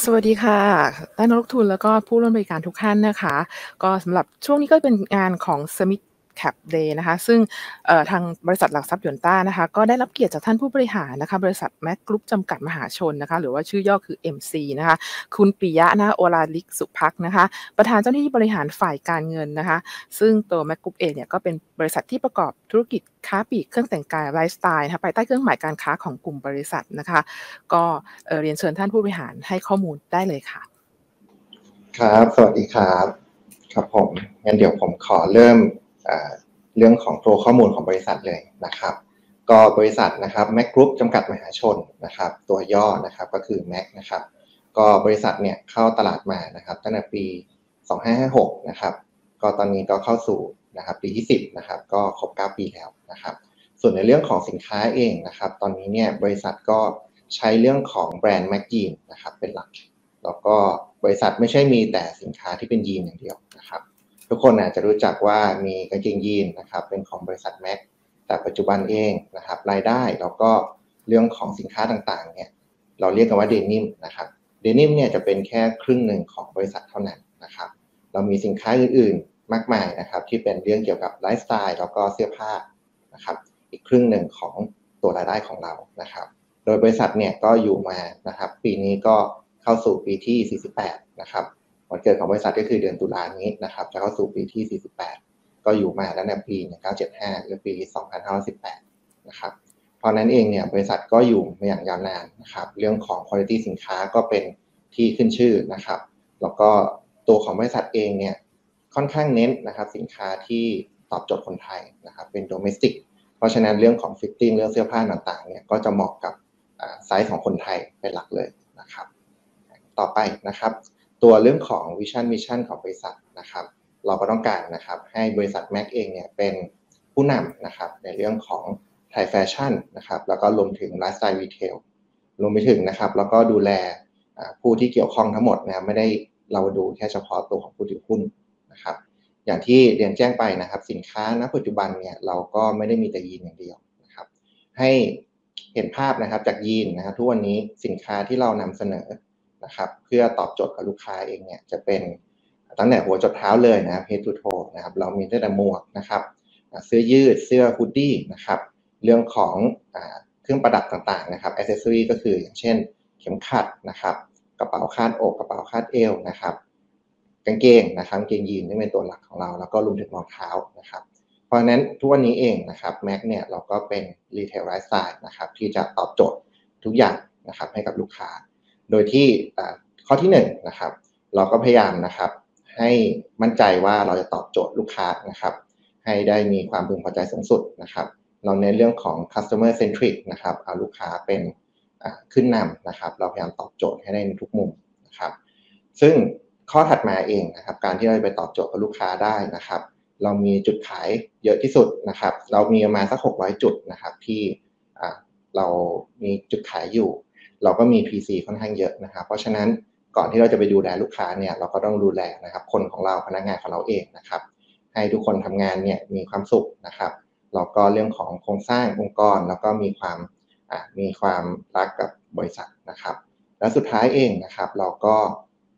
สวัสดีค่ะท่านนักลงทุนแล้วก็ผู้ร่วมรายการทุกท่านนะคะ ก็สำหรับช่วงนี้ก็เป็นงานของ SMID Cap Day นะคะซึ่งทางบริษัทหลักทรัพย์หยวนต้านะคะก็ได้รับเกียรติจากท่านผู้บริหารนะคะบริษัทแม็กกรุ๊ปจำกัดมหาชนนะคะหรือว่าชื่อย่อคือ MC นะคะคุณปิยะนะโอลาลิกสุพักนะคะประธานเจ้าหน้าที่บริหารฝ่ายการเงินนะคะซึ่งตัวแม็กกรุ๊ปเองเนี่ยก็เป็นบริษัทที่ประกอบธุรกิจค้าปลีกเครื่องแต่งกายไลฟ์สไตล์นะคะภายใต้เครื่องหมายการค้าของกลุ่มบริษัทนะคะก็เรียนเชิญท่านผู้บริหารให้ข้อมูลได้เลยค่ะ ครับ สวัสดีครับ ครับผมงั้นเดี๋ยวผมขอเริ่ม เรื่องของตัวข้อมูลของบริษัทเลยนะครับ ก็บริษัทนะครับ Mac Group จำกัดมหาชนนะครับ ตัวย่อนะครับก็คือ Mac นะครับ ก็บริษัทเนี่ยเข้าตลาดมานะครับตั้งแต่ปี 2556 นะครับ ก็ตอนนี้ก็เข้าสู่นะครับปีที่ 10 นะครับ ก็ครบ 9 ปีแล้วนะครับ ส่วนในเรื่องของสินค้าเองนะครับ ตอนนี้เนี่ยบริษัทก็ใช้เรื่องของแบรนด์ Mac Jean นะครับเป็นหลัก แล้วก็บริษัทไม่ใช่มีแต่สินค้าที่เป็นยีนอย่างเดียวนะครับ ทุกคนอาจจะรู้จักว่ามีกางเกงยีนนะครับเป็นของบริษัทแม็กแต่ปัจจุบันเองนะครับรายได้แล้วก็เรื่องของสินค้าต่างๆเนี่ยเราเรียกกันว่าเดนิมนะครับเดนิมเนี่ยจะเป็นแค่ครึ่งหนึ่งของบริษัทเท่านั้นนะครับเรามีสินค้าอื่นๆมากมายนะครับที่เป็นเรื่องเกี่ยวกับไลฟ์สไตล์แล้วก็เสื้อผ้านะครับอีกครึ่งหนึ่งของตัวรายได้ของเรานะครับ โดยบริษัทเนี่ยก็อยู่มานะครับปีนี้ก็เข้าสู่ปีที่ 48 นะครับ วันเกิดของบริษัทก็คือเดือนตุลานี้นะครับจะเข้าสู่ปีที่ 48 ก็อยู่มาตั้งแต่ปี 1975 หรือปี 2518 นะครับเพราะนั้นเองเนี่ยบริษัทก็อยู่มาอย่างยาวนานนะครับเรื่องของคุณภาพสินค้าก็เป็นที่ขึ้นชื่อนะครับ แล้วก็ตัวของบริษัทเองเนี่ยค่อนข้างเน้นนะครับสินค้าที่ตอบโจทย์คนไทยนะครับเป็น domestic เพราะฉะนั้นเรื่องของ fitting เรื่องเสื้อผ้าต่างๆเนี่ยก็จะเหมาะกับไซส์ของคนไทยเป็นหลักเลยนะครับ ต่อไปนะครับ ตัวเรื่องของ vision mission ของบริษัทนะครับ เราก็ต้องการนะครับ ให้บริษัทแม็กเองเนี่ยเป็นผู้นำนะครับในเรื่องของไทยแฟชั่นนะครับแล้วก็รวมถึง lifestyle retail รวมไปถึงนะครับ แล้วก็ดูแลผู้ที่เกี่ยวข้องทั้งหมดนะไม่ได้เราดูแค่เฉพาะตัวของผู้ถือหุ้นนะครับ อย่างที่เรียนแจ้งไปนะครับ สินค้าณปัจจุบันเนี่ยเราก็ไม่ได้มีแต่ยีนอย่างเดียวนะครับ ให้เห็นภาพนะครับจากยีนนะครับทุกวันนี้สินค้าที่เรานำเสนอ นะครับ เพื่อตอบโจทย์กับลูกค้าเองเนี่ยจะเป็นตั้งแต่หัวจดเท้าเลยนะ head to toe นะครับเรามีตั้งแต่หมวกนะครับเสื้อยืดเสื้อฮูดดี้นะครับเรื่องของเครื่องประดับต่างๆนะครับอ c เซอรี่ก็คืออย่างเช่น เข็มขัดนะครับ กระเป๋าคาดอกกระเป๋าคาดเอวนะครับกางเกงนะครับกางเกงยีนที่เป็นตัวหลักของเรา แล้วก็รวมถึงรองเท้านะครับ เพราะฉะนั้นทุกวันนี้เองนะครับแม็กเนี่ยเราก็เป็น retail lifestyle นะครับที่จะตอบโจทย์ทุกอย่างนะครับให้กับลูกค้า โดยที่ข้อที่1นนะครับ เราก็พยายามนะครับ ให้มั่นใจว่าเราจะตอบโจทย์ลูกค้านะครับ ให้ได้มีความพึงพอใจสูงสุดนะครับ เราในเรื่องของ customer centric นะครับเอาลูกค้าเป็นขึ้นนำนะครับ เราพยายามตอบโจทย์ให้ได้ในทุกมุมนะครับ ซึ่งข้อถัดมาเองนะครับ การที่เราไปตอบโจทย์กับลูกค้าได้นะครับ เรามีจุดขายเยอะที่สุดนะครับ เรามีประมาณสัก 600 จุดนะครับที่เรามีจุดขายอยู่ เราก็มี PC ค่อนข้างเยอะนะครับ เพราะฉะนั้นก่อนที่เราจะไปดูแลลูกค้าเนี่ยเราก็ต้องดูแลนะครับคนของเราพนักงานของเราเองนะครับ ให้ทุกคนทำงานเนี่ยมีความสุขนะครับแล้วก็เรื่องของโครงสร้างองค์กรแล้วก็มีความมีความรักกับบริษัทนะครับ และสุดท้ายเองนะครับ เราก็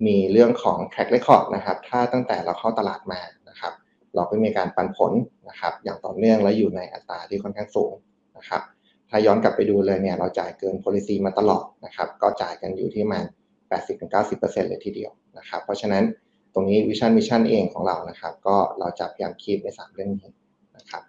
มีเรื่องของ track record นะครับ ถ้าตั้งแต่เราเข้าตลาดมานะครับ เราก็มีการปันผลนะครับ อย่างต่อเนื่องและอยู่ในอัตราที่ค่อนข้างสูงนะครับ ถ้าย้อนกลับไปดูเลยเนี่ยเราจ่ายเกิน policy มาตลอดนะครับ ก็จ่ายกันอยู่ที่ประมัน80-90%เลยทีเดียวนะครับ เพราะฉะนั้นตรงนี้ vision mission เองของเรานะครับ ก็เราจะพยายาม keep ใน 3 เรื่องนี้นะครับ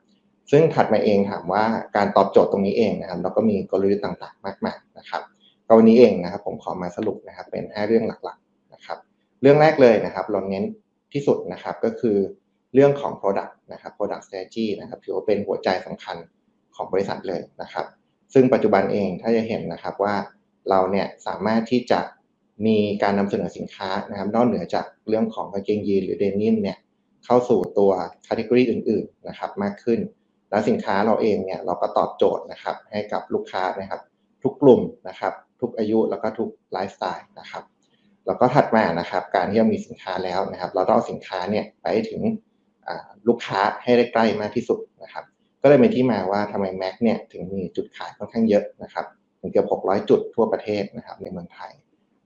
ซึ่งถัดมาเองถามว่าการตอบโจทย์ตรงนี้เองนะครับ เราก็มีกลยุทธ์ต่างๆ มากมายนะครับก็วันนี้เองนะครับผมขอมาสรุปนะครับเป็น 5 เรื่องหลักๆนะครับ เรื่องแรกเลยนะครับเราเน้นที่สุดนะครับก็คือเรื่องของ product นะครับ product strategy นะครับถือว่าเป็นหัวใจสำคัญ ของบริษัทเลยนะครับ ซึ่งปัจจุบันเองถ้าจะเห็นนะครับว่าเราเนี่ยสามารถที่จะมีการนำเสนอสินค้านะครับ นอกเหนือจากเรื่องของกางเกงยีนหรือเดนิมเนี่ยเข้าสู่ตัว category อื่นๆนะครับมากขึ้น แล้วสินค้าเราเองเนี่ยเราก็ตอบโจทย์นะครับให้กับลูกค้านะครับ ทุกกลุ่มนะครับ ทุกอายุแล้วก็ทุกไลฟ์สไตล์นะครับแล้วก็ถัดมานะครับ การที่เรามีสินค้าแล้วนะครับ เราต้องเอาสินค้าเนี่ยไปถึงลูกค้าให้ได้ใกล้มากที่สุดนะครับ ก็เลยเป็นที่มาว่าทำไม Mc เนี่ยถึงมีจุดขายค่อนข้างเยอะนะครับถึงเกือบ600 จุดทั่วประเทศนะครับในเมืองไทย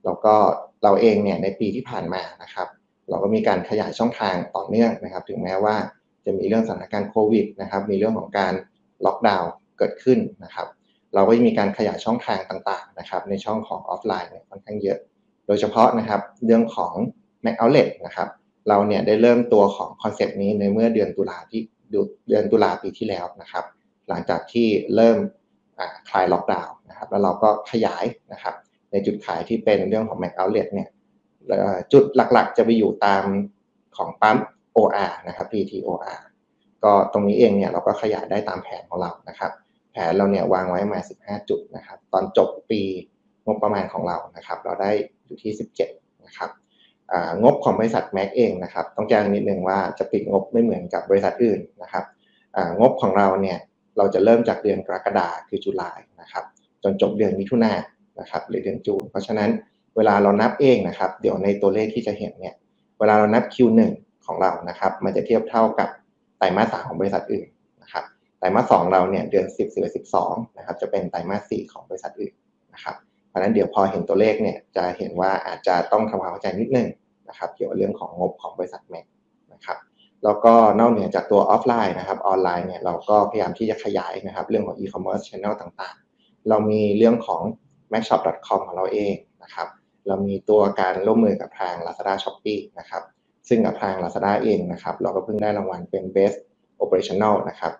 แล้วก็เราเองเนี่ยในปีที่ผ่านมานะครับ เราก็มีการขยายช่องทางต่อเนื่องนะครับ ถึงแม้ว่าจะมีเรื่องสถานการณ์โควิดนะครับมีเรื่องของการล็อกดาวน์เกิดขึ้นนะครับ เราก็มีการขยายช่องทางต่างๆนะครับในช่องของออฟไลน์เนี่ยค่อนข้างเยอะ โดยเฉพาะนะครับเรื่องของ Mc Outlet นะครับเราเนี่ยได้เริ่มตัวของ concept นี้ในเมื่อเดือนตุลาที่ เดือนตุลาปีที่แล้วนะครับ หลังจากที่เริ่มคลายล็อกดาวน์นะครับ แล้วเราก็ขยายนะครับ ในจุดขายที่เป็นเรื่องของ Mac Outlet เนี่ยจุดหลักๆจะไปอยู่ตามของปั๊ม OR นะครับ PTOR ก็ตรงนี้เองเนี่ยเราก็ขยายได้ตามแผนของเรานะครับ แผนเราเนี่ยวางไว้มา 15 จุดนะครับ ตอนจบปีงบประมาณของเรานะครับ เราได้อยู่ที่ 17 นะครับ งบของบริษัท Mac เองนะครับต้องแจ้งนิดนึงว่าจะปิดงบไม่เหมือนกับบริษัทอื่นนะครับงบของเราเนี่ยเราจะเริ่มจากเดือนกรกฎาคือจุลายนะครับจนจบเดือนมิถุนายนนะครับหรือเดือนจูน เพราะฉะนั้นเวลาเรานับเองนะครับเดี๋ยวในตัวเลขที่จะเห็นเนี่ยเวลาเรานับ Q1 ของเรานะครับมันจะเทียบเท่ากับไตรมาสสามของบริษัทอื่นนะครับไตรมาสสองเราเนี่ยเดือน 10 11 12นะครับจะเป็นไตรมาสสี่ของบริษัทอื่นนะครับเพราะฉะนั้นเดี๋ยวพอเห็นตัวเลขเนี่ยจะเห็นว่าอาจจะต้องทำความเข้าใจนิดนึง นะครับเกี่ยวกับเรื่องของงบของบริษัทแม็กนะครับแล้วก็นอกเหนือจากตัวออฟไลน์นะครับออนไลน์เนี่ยเราก็พยายามที่จะขยายนะครับเรื่องของ e-commerce channel ต่างๆ เรามีเรื่องของ macshop.com ของเราเองนะครับเรามีตัวการร่วมมือกับทาง Lazada Shopee นะครับซึ่งกับทาง Lazada เองนะครับเราก็เพิ่งได้รางวัลเป็น Best Operational นะครับ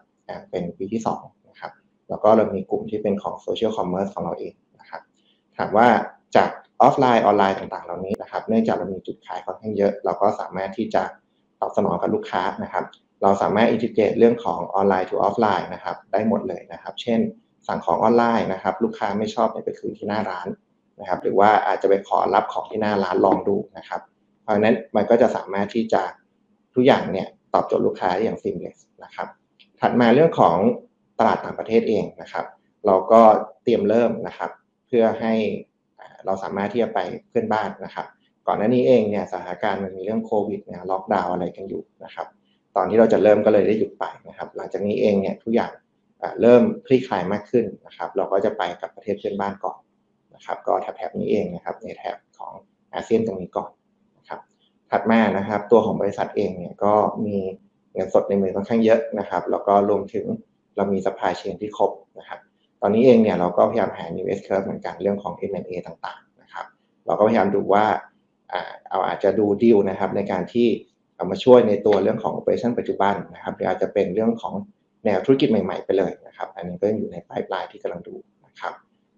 เป็นปีที่2นะครับแล้วก็เรามีกลุ่มที่เป็นของ Social Commerce ของเราเองนะครับถามว่าจาก ออฟไลน์ออนไลน์ต่างๆ เหล่านี้นะครับ เนื่องจากเรามีจุดขายค่อนข้างเยอะ เราก็สามารถที่จะตอบสนองกับลูกค้านะครับ เราสามารถ integrate เรื่องของออนไลน์ to ออฟไลน์นะครับ ได้หมดเลยนะครับ เช่น สั่งของออนไลน์นะครับ ลูกค้าไม่ชอบไปคืนที่หน้าร้านนะครับ หรือว่าอาจจะไปขอรับของที่หน้าร้านลองดูนะครับ เพราะฉะนั้นมันก็จะสามารถที่จะทุกอย่างเนี่ยตอบโจทย์ลูกค้าได้อย่าง seamless นะครับ ถัดมาเรื่องของตลาดต่างประเทศเองนะครับ เราก็เตรียมเริ่มนะครับ เพื่อให้ เราสามารถที่จะไปเพื่อนบ้านนะครับ ก่อนหน้านี้เองเนี่ยสถานการณ์มันมีเรื่องโควิดเนี่ยล็อกดาวน์อะไรกันอยู่นะครับ ตอนที่เราจะเริ่มก็เลยได้หยุดไปนะครับ หลังจากนี้เองเนี่ยทุกอย่างเริ่มคลี่คลายมากขึ้นนะครับ เราก็จะไปกับประเทศเพื่อนบ้านก่อนนะครับ ก็แถบนี้เองนะครับในแถบของอาเซียนตรงนี้ก่อนนะครับถัดมานะครับตัวของบริษัทเองเนี่ยก็มีเงินสดในมือค่อนข้างเยอะนะครับ แล้วก็รวมถึงเรามี supply chain ที่ครบนะครับ ตอนนี้เองเนี่ยเราก็พยายามหา new S curve เหมือนกันเรื่องของ M&A ต่างๆนะครับ เราก็พยายามดูว่าเอาอาจจะดูดีลนะครับในการที่เอามาช่วยในตัวเรื่องของ operation ปัจจุบันนะครับหรืออาจจะเป็นเรื่องของแนวธุรกิจใหม่ๆ ไปเลยนะครับ อันนี้ก็อยู่ในปลายปลายที่กำลังดูนะครับ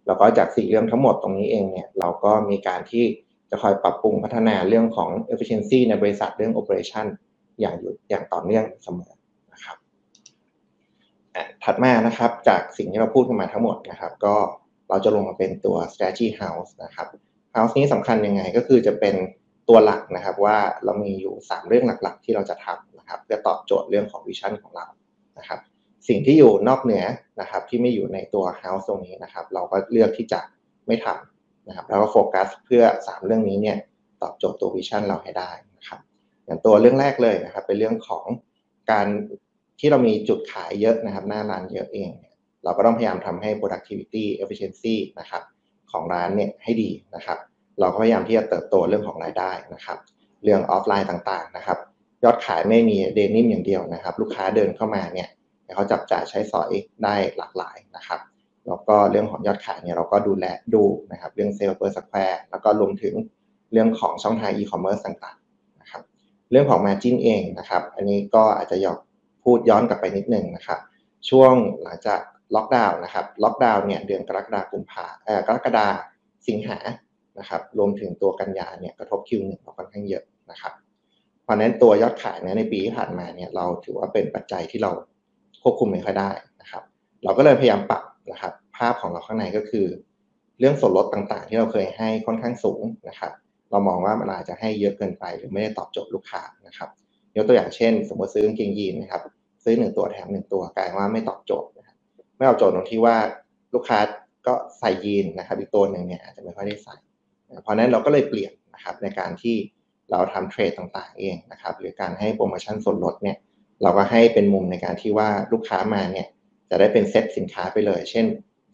แล้วก็จากสี่เรื่องทั้งหมดตรงนี้เองเนี่ยเราก็มีการที่จะคอยปรับปรุงพัฒนาเรื่องของ efficiency ในบริษัทเรื่อง operation อย่างอยู่อย่างต่อเนื่องเสมอ ถัดมานะครับจากสิ่งที่เราพูดกันมาทั้งหมดนะครับ ก็เราจะลงมาเป็นตัว strategy house นะครับ house นี้สำคัญยังไงก็คือจะเป็นตัวหลักนะครับว่าเรามีอยู่ 3 เรื่องหลักๆ ที่เราจะทำนะครับเพื่อตอบโจทย์เรื่องของวิชั่นของเรานะครับ สิ่งที่อยู่นอกเหนือนะครับที่ไม่อยู่ในตัว house ตรงนี้นะครับ เราก็เลือกที่จะไม่ทำนะครับแล้วก็โฟกัสเพื่อ 3 เรื่องนี้เนี่ยตอบโจทย์ตัววิชั่นเราให้ได้นะครับ อย่างตัวเรื่องแรกเลยนะครับเป็นเรื่องของการ ที่เรามีจุดขายเยอะนะครับ หน้าร้านเยอะเอง เราก็ต้องพยายามทำให้ productivity efficiency นะครับของร้านเนี่ยให้ดีนะครับ เราก็พยายามที่จะเติบโตเรื่องของรายได้นะครับ เรื่องออฟไลน์ต่างๆนะครับ ยอดขายไม่มีเดนิมอย่างเดียวนะครับ ลูกค้าเดินเข้ามาเนี่ยเขาจับจ่ายใช้สอยได้หลากหลายนะครับแล้วก็เรื่องของยอดขายเนี่ยเราก็ดูแลดูนะครับ เรื่อง sales per square แล้วก็รวมถึงเรื่องของช่องทางอีคอมเมิร์ซต่างๆนะครับ เรื่องของ Margin เองนะครับ อันนี้ก็อาจจะยอก พูดย้อนกลับไปนิดนึงนะครับช่วงหลังจากล็อกดาวน์นะครับล็อกดาวน์เนี่ยเดือนกรกฎาคมพาเอ่อกรกฎาสิงหานะครับรวมถึงตัวกันยาเนี่ยกระทบ Q หนึ่งเราค่อนข้างเยอะนะครับเพราะนั้นตัวยอดขายเนี่ยในปีที่ผ่านมาเนี่ยเราถือว่าเป็นปัจจัยที่เราควบคุมไม่ค่อยได้นะครับเราก็เลยพยายามปรับนะครับภาพของเราข้างในก็คือ เรื่องส่วนลดต่างๆ ที่เราเคยให้ค่อนข้างสูงนะครับเรามองว่ามันอาจจะให้เยอะเกินไปหรือไม่ได้ตอบโจทย์ลูกค้านะครับ ยกตัวอย่างเช่น สมมติซื้อกางเกงยีนนะครับ ซื้อหนึ่งตัวแถมหนึ่งตัวกลายว่าไม่ตอบโจทย์นะครับไม่ตอบโจทย์ตรงที่ว่าลูกค้าก็ใส่ยีนนะครับอีกตัวหนึ่งเนี่ยอาจจะไม่ค่อยได้ใส่ เพราะนั้นเราก็เลยเปลี่ยนนะครับในการที่เราทำเทรดต่างๆเองนะครับหรือการให้โปรโมชั่นส่วนลดเนี่ยเราก็ให้เป็นมุมในการที่ว่าลูกค้ามาเนี่ยจะได้เป็นเซ็ตสินค้าไปเลย เช่น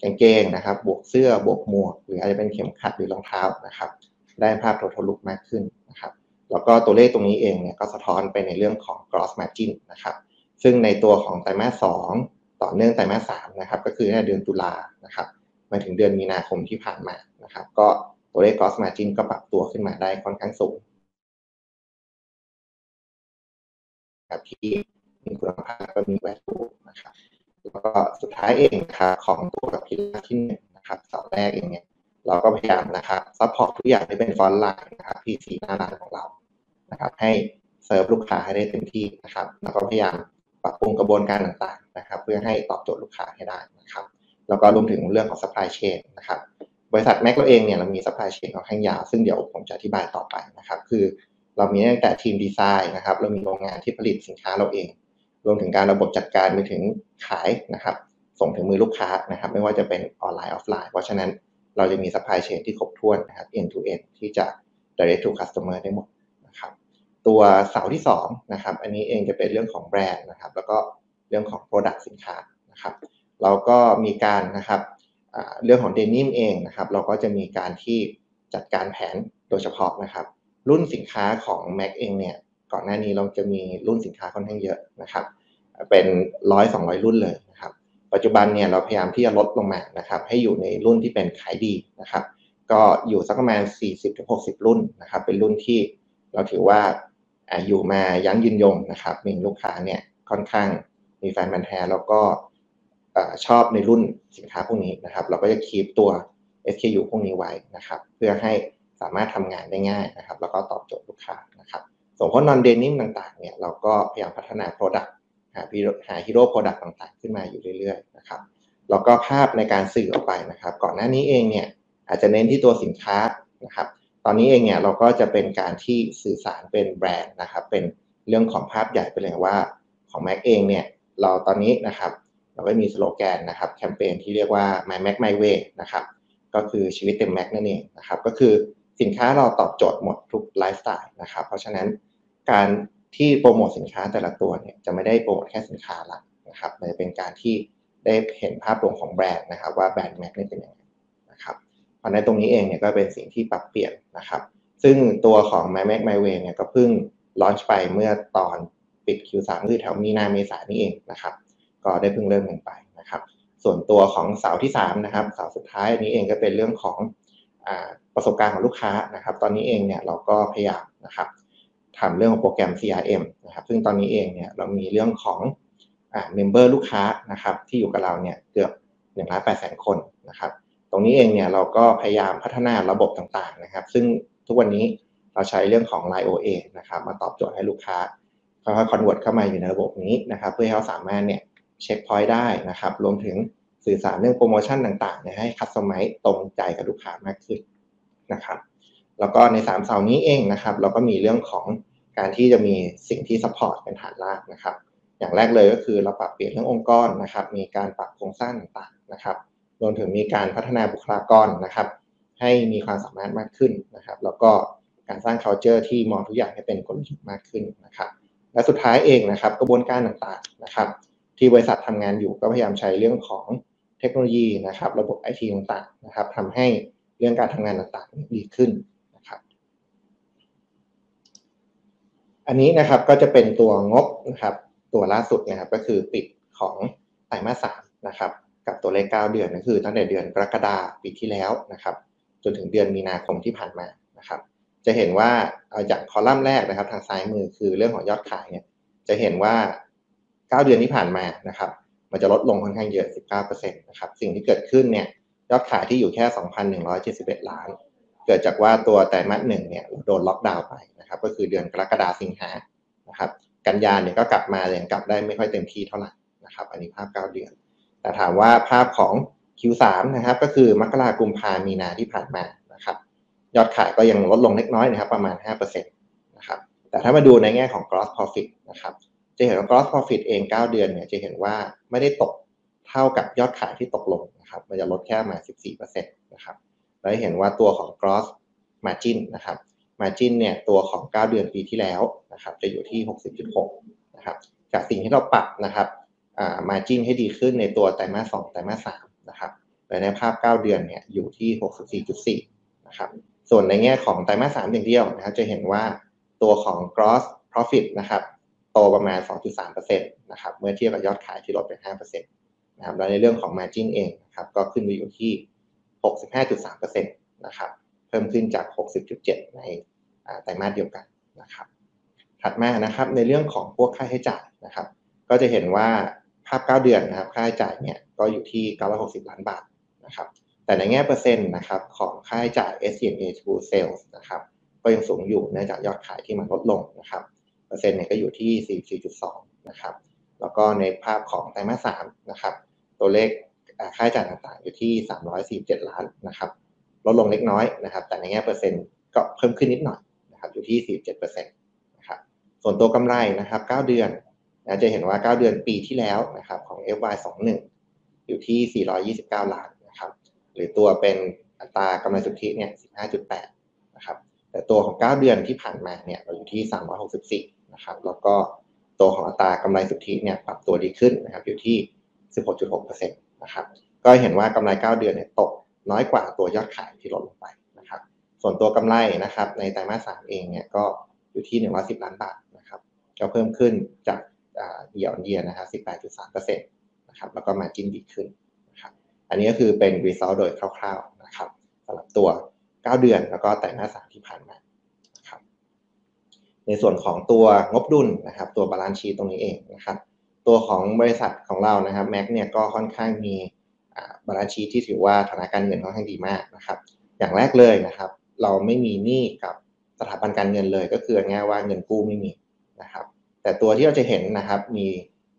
กางเกงนะครับ บวกเสื้อบวกหมวก หรืออาจจะเป็นเข็มขัดหรือรองเท้านะครับ ได้ภาพ total look มากขึ้นนะครับ แล้วก็ตัวเลขตรงนี้เองเนี่ยก็สะท้อนไปในเรื่องของ gross margin นะครับ ซึ่งในตัวของไตรมาส 2 ต่อเนื่องไตรมาส 3 นะครับ ก็คือในเดือนตุลานะครับมาถึงเดือนมีนาคมที่ผ่านมานะครับ ก็ตัวเลข gross margin ก็ปรับตัวขึ้นมาได้ค่อนข้างสูงครับที่มีคุณภาพก็มี value นะครับแล้วก็สุดท้ายเองครับของตัว pillar ที่หนึ่งนะครับเสาแรกเองเนี่ยเราก็พยายามนะครับ support ทุกอย่างที่เป็น frontline นะครับ PC หน้าร้านของเรา นะครับ ให้เซิร์ฟลูกค้าให้ได้เต็มที่นะครับ แล้วก็พยายามปรับปรุงกระบวนการต่างๆนะครับ เพื่อให้ตอบโจทย์ลูกค้าให้ได้นะครับ แล้วก็รวมถึงเรื่องของ supply chain นะครับ บริษัทแม็กเราเองเนี่ยเรามี supply chain ค่อนข้างยาว ซึ่งเดี๋ยวผมจะอธิบายต่อไปนะครับ คือเรามีตั้งแต่ทีมดีไซน์นะครับ เรามีโรงงานที่ผลิตสินค้าเราเอง รวมถึงการระบบจัดการไปถึงขายนะครับ ส่งถึงมือลูกค้านะครับ ไม่ว่าจะเป็นออนไลน์ออฟไลน์ เพราะฉะนั้นเราจะมี supply chain ที่ครบถ้วนนะครับ end to end ที่จะ direct to customer ได้หมด ตัวเสาที่2นะครับอันนี้เองจะเป็นเรื่องของแบรนด์นะครับแล้วก็เรื่องของ product สินค้านะครับเราก็มีการนะครับเรื่องของเดนิมเองนะครับ เราก็จะมีการที่จัดการแผนโดยเฉพาะนะครับ รุ่นสินค้าของ Mac เองเนี่ยก่อนหน้านี้เราจะมีรุ่นสินค้าค่อนข้างเยอะนะครับ เป็นร้อยสองร้อยรุ่นเลยนะครับ ปัจจุบันเนี่ยเราพยายามที่จะลดลงมานะครับ ให้อยู่ในรุ่นที่เป็นขายดีนะครับ ก็อยู่สักประมาณ 40-60 รุ่นนะครับ เป็นรุ่นที่เราถือว่า อยู่มายั้งยืนยงนะครับมีลูกค้าเนี่ยค่อนข้างมีแฟนบันแท้แล้วก็ชอบในรุ่นสินค้าพวกนี้นะครับ เราก็จะ keep ตัว SKU พวกนี้ไว้นะครับ เพื่อให้สามารถทำงานได้ง่ายนะครับ แล้วก็ตอบโจทย์ลูกค้านะครับ ส่วนพวก non-denim ต่างๆเนี่ยเราก็พยายามพัฒนา Product หาหา hero product ต่างๆ ขึ้นมาอยู่เรื่อยๆนะครับแล้วก็ภาพในการสื่อออกไปนะครับ ก่อนหน้านี้เองเนี่ยอาจจะเน้นที่ตัวสินค้านะครับ ตอนนี้เองเนี่ยเราก็จะเป็นการที่สื่อสารเป็นแบรนด์นะครับ เป็นเรื่องของภาพใหญ่ไปเลยว่าของ Mac เองเนี่ยเราตอนนี้นะครับ เราก็มีสโลแกนนะครับแคมเปญที่เรียกว่า My Mc My Way นะครับก็คือชีวิตเต็ม Mac นั่นเองนะครับก็คือสินค้าเราตอบโจทย์หมดทุกไลฟ์สไตล์นะครับ เพราะฉะนั้นการที่โปรโมทสินค้าแต่ละตัวเนี่ยจะไม่ได้โปรโมทแค่สินค้าละนะครับมันจะเป็นการที่ได้เห็นภาพรวมของแบรนด์นะครับ ว่าแบรนด์ Mc นี่เป็นยังไง เพราะในตรงนี้เองเนี่ยก็เป็นสิ่งที่ปรับเปลี่ยนนะครับ ซึ่งตัวของ My Mac My Way เนี่ยก็เพิ่งลอนช์ไปเมื่อตอนปิด Q3 คือแถวมีนาเมษานี่เองนะครับ ก็ได้เพิ่งเริ่มกันไปนะครับ ส่วนตัวของเสาที่3นะครับเสาสุดท้ายนี้เองก็เป็นเรื่องของอประสบการณ์ของลูกค้านะครับ ตอนนี้เองเนี่ยเราก็พยายามนะครับทำเรื่องของโปรแกรม CRM นะครับ ซึ่งตอนนี้เองเนี่ยเรามีเรื่องของเมมเบอร์ลูกค้านะครับที่อยู่กับเราเนี่ยเกือบ1นึ่งล้านแปดแสนคนนะครับ ตรงนี้เองเนี่ยเราก็พยายามพัฒนาระบบต่างๆนะครับ ซึ่งทุกวันนี้เราใช้เรื่องของ Line OA นะครับมาตอบโจทย์ให้ลูกค้าค่อยๆ convert เข้ามาอยู่ในระบบนี้นะครับ เพื่อให้เขาสามารถเนี่ยเช็ค point ได้นะครับ รวมถึงสื่อสารเรื่องโปรโมชั่นต่างๆเนี่ยให้ customize ตรงใจกับลูกค้ามากขึ้นนะครับ แล้วก็ใน3เสานี้เองนะครับ เราก็มีเรื่องของการที่จะมีสิ่งที่ support เป็นฐานรากนะครับ อย่างแรกเลยก็คือเราปรับเปลี่ยนเรื่ององค์กรนะครับ มีการปรับโครงสร้างต่างๆนะครับ รวมถึงมีการพัฒนาบุคลากรนะครับ ให้มีความสามารถมากขึ้นนะครับ แล้วก็การสร้าง culture ที่มองทุกอย่างให้เป็นกลยุทธ์มากขึ้นนะครับ และสุดท้ายเองนะครับ กระบวนการต่างๆนะครับ ที่บริษัททำงานอยู่ก็พยายามใช้เรื่องของเทคโนโลยีนะครับ ระบบไอทีต่างๆนะครับทำให้เรื่องการทำงานต่างๆดีขึ้นอันนี้นะครับก็จะเป็นตัวงบนะครับตัวล่าสุดนะครับก็คือปิดของไตรมาสสามนะครับ กับตัวเลข 9 เดือนก็คือตั้งแต่เดือนกรกฎาปีที่แล้วนะครับจนถึงเดือนมีนาคมที่ผ่านมานะครับ จะเห็นว่าเอาจากคอลัมน์แรกนะครับ ทางซ้ายมือคือเรื่องของยอดขายเนี่ยจะเห็นว่า 9 เดือนที่ผ่านมานะครับ มันจะลดลงค่อนข้างเยอะ 19%นะครับสิ่งที่เกิดขึ้นเนี่ยยอดขายที่อยู่แค่ 2,171 ล้าน เกิดจากว่าตัวไตรมาสหนึ่งเนี่ยโดนล็อกดาวน์ไปนะครับก็คือเดือนกรกฎาสิงหานะครับกันยาเนี่ยก็กลับมายังกลับได้ไม่ค่อยเต็มที่เท่าไหร่นะครับ อันนี้ภาพ 9 เดือน แต่ถามว่าภาพของ Q3 นะครับ ก็คือมกราคมพามีนาที่ผ่านมานะครับ ยอดขายก็ยังลดลงเล็กน้อยนะครับ ประมาณ 5%นะครับ แต่ถ้ามาดูในแง่ของ gross profit นะครับ จะเห็นว่า gross profit เอง 9 เดือนเนี่ยจะเห็นว่าไม่ได้ตกเท่ากับยอดขายที่ตกลงนะครับ มันจะลดแค่มา 14%นะครับเราเห็นว่าตัวของ gross margin นะครับ margin เนี่ยตัวของ 9 เดือนปีที่แล้วนะครับ จะอยู่ที่ 60.6นะครับ จากสิ่งที่เราปรับนะครับ อ่า margin ให้ดีขึ้นในตัวไตรมาส2ไตรมาส3นะครับแต่ในภาพ 9 เดือนเนี่ยอยู่ที่ 64.4นะครับส่วนในแง่ของไตรมาสสามอย่างเดียวนะครับจะเห็นว่าตัวของ gross profit นะครับโตประมาณ 2.3%นะครับเมื่อเทียบกับยอดขายที่ลดไป 5%นะครับแล้วในเรื่องของ margin เองนะครับก็ขึ้นไปอยู่ที่ 65.3%นะครับเพิ่มขึ้นจาก 60.7 ในไตรมาสเดียวกันนะครับถัดมานะครับในเรื่องของพวกค่าใช้จ่ายนะครับก็จะเห็นว่า ภาพ 9 เดือนนะครับค่าใช้จ่ายเนี่ยก็อยู่ที่ 960 ล้านบาทนะครับแต่ในแง่เปอร์เซ็นต์นะครับของค่าใช้จ่าย SG&A to sales นะครับก็ยังสูงอยู่เนื่องจากยอดขายที่มันลดลงนะครับเปอร์เซ็นต์เนี่ยก็อยู่ที่ 44.2 นะครับแล้วก็ในภาพของไตรมาส3นะครับตัวเลขค่าใช้จ่ายต่างๆ อยู่ที่ 347 ล้านนะครับลดลงเล็กน้อยนะครับแต่ในแง่เปอร์เซ็นต์ก็เพิ่มขึ้นนิดหน่อยนะครับอยู่ที่ 47%นะครับส่วนตัวกำไรนะครับ 9 เดือน นะจะเห็นว่า 9 เดือนปีที่แล้วนะครับของ FY21 อยู่ที่ 429 ล้านนะครับหรือตัวเป็นอัตรากำไรสุทธิเนี่ย 15.8 นะครับแต่ตัวของ 9 เดือนที่ผ่านมาเนี่ยเราอยู่ที่ 364 นะครับแล้วก็ตัวของอัตรากำไรสุทธิเนี่ยปรับตัวดีขึ้นนะครับอยู่ที่ 16.6%นะครับก็เห็นว่ากำไร 9 เดือนเนี่ยตกน้อยกว่าตัวยอดขายที่ลดลงไปนะครับส่วนตัวกำไรนะครับในไตรมาส 3 เองเนี่ยก็อยู่ที่ 110 ล้านบาทนะครับก็เพิ่มขึ้นจาก year on year นะครับ18.3%นะครับแล้วก็ margin ดีขึ้นนะครับอันนี้ก็คือเป็น result โดยคร่าวๆนะครับสำหรับตัว 9 เดือนแล้วก็ไตรมาส3ที่ผ่านมานะครับในส่วนของตัวงบดุลนะครับ ตัว balance sheet ตรงนี้เองนะครับตัวของบริษัทของเรานะครับ Mc เนี่ยก็ค่อนข้างมี balance sheet ที่ถือว่าฐานะการเงินค่อนข้างดีมากนะครับอย่างแรกเลยนะครับ เราไม่มีหนี้กับสถาบันการเงินเลยก็คือง่ายว่าเงินกู้ไม่มีนะครับ แต่ตัวที่เราจะเห็นนะครับมี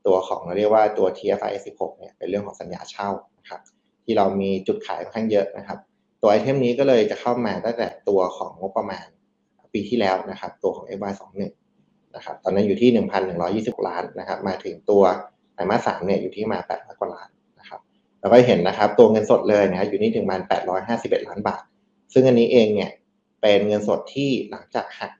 ตัวของเราเรียกว่าตัว TFI 16เนี่ยเป็นเรื่องของสัญญาเช่านะครับที่เรามีจุดขายค่อนข้างเยอะนะครับ ตัวไอเทมนี้ก็เลยจะเข้ามาตั้งแต่ตัวของงบประมาณปีที่แล้วนะครับตัวของ FY21 นะครับตอนนั้นอยู่ที่ 1,120 ล้านนะครับมาถึงตัวไตรมาส3เนี่ยอยู่ที่มา800กว่าล้านนะครับแล้วก็เห็นนะครับตัวเงินสดเลยนะอยู่นี่ถึงประมาณ851 ล้านบาท ซึ่งอันนี้เองเนี่ยเป็นเงินสดที่หลังจากหัก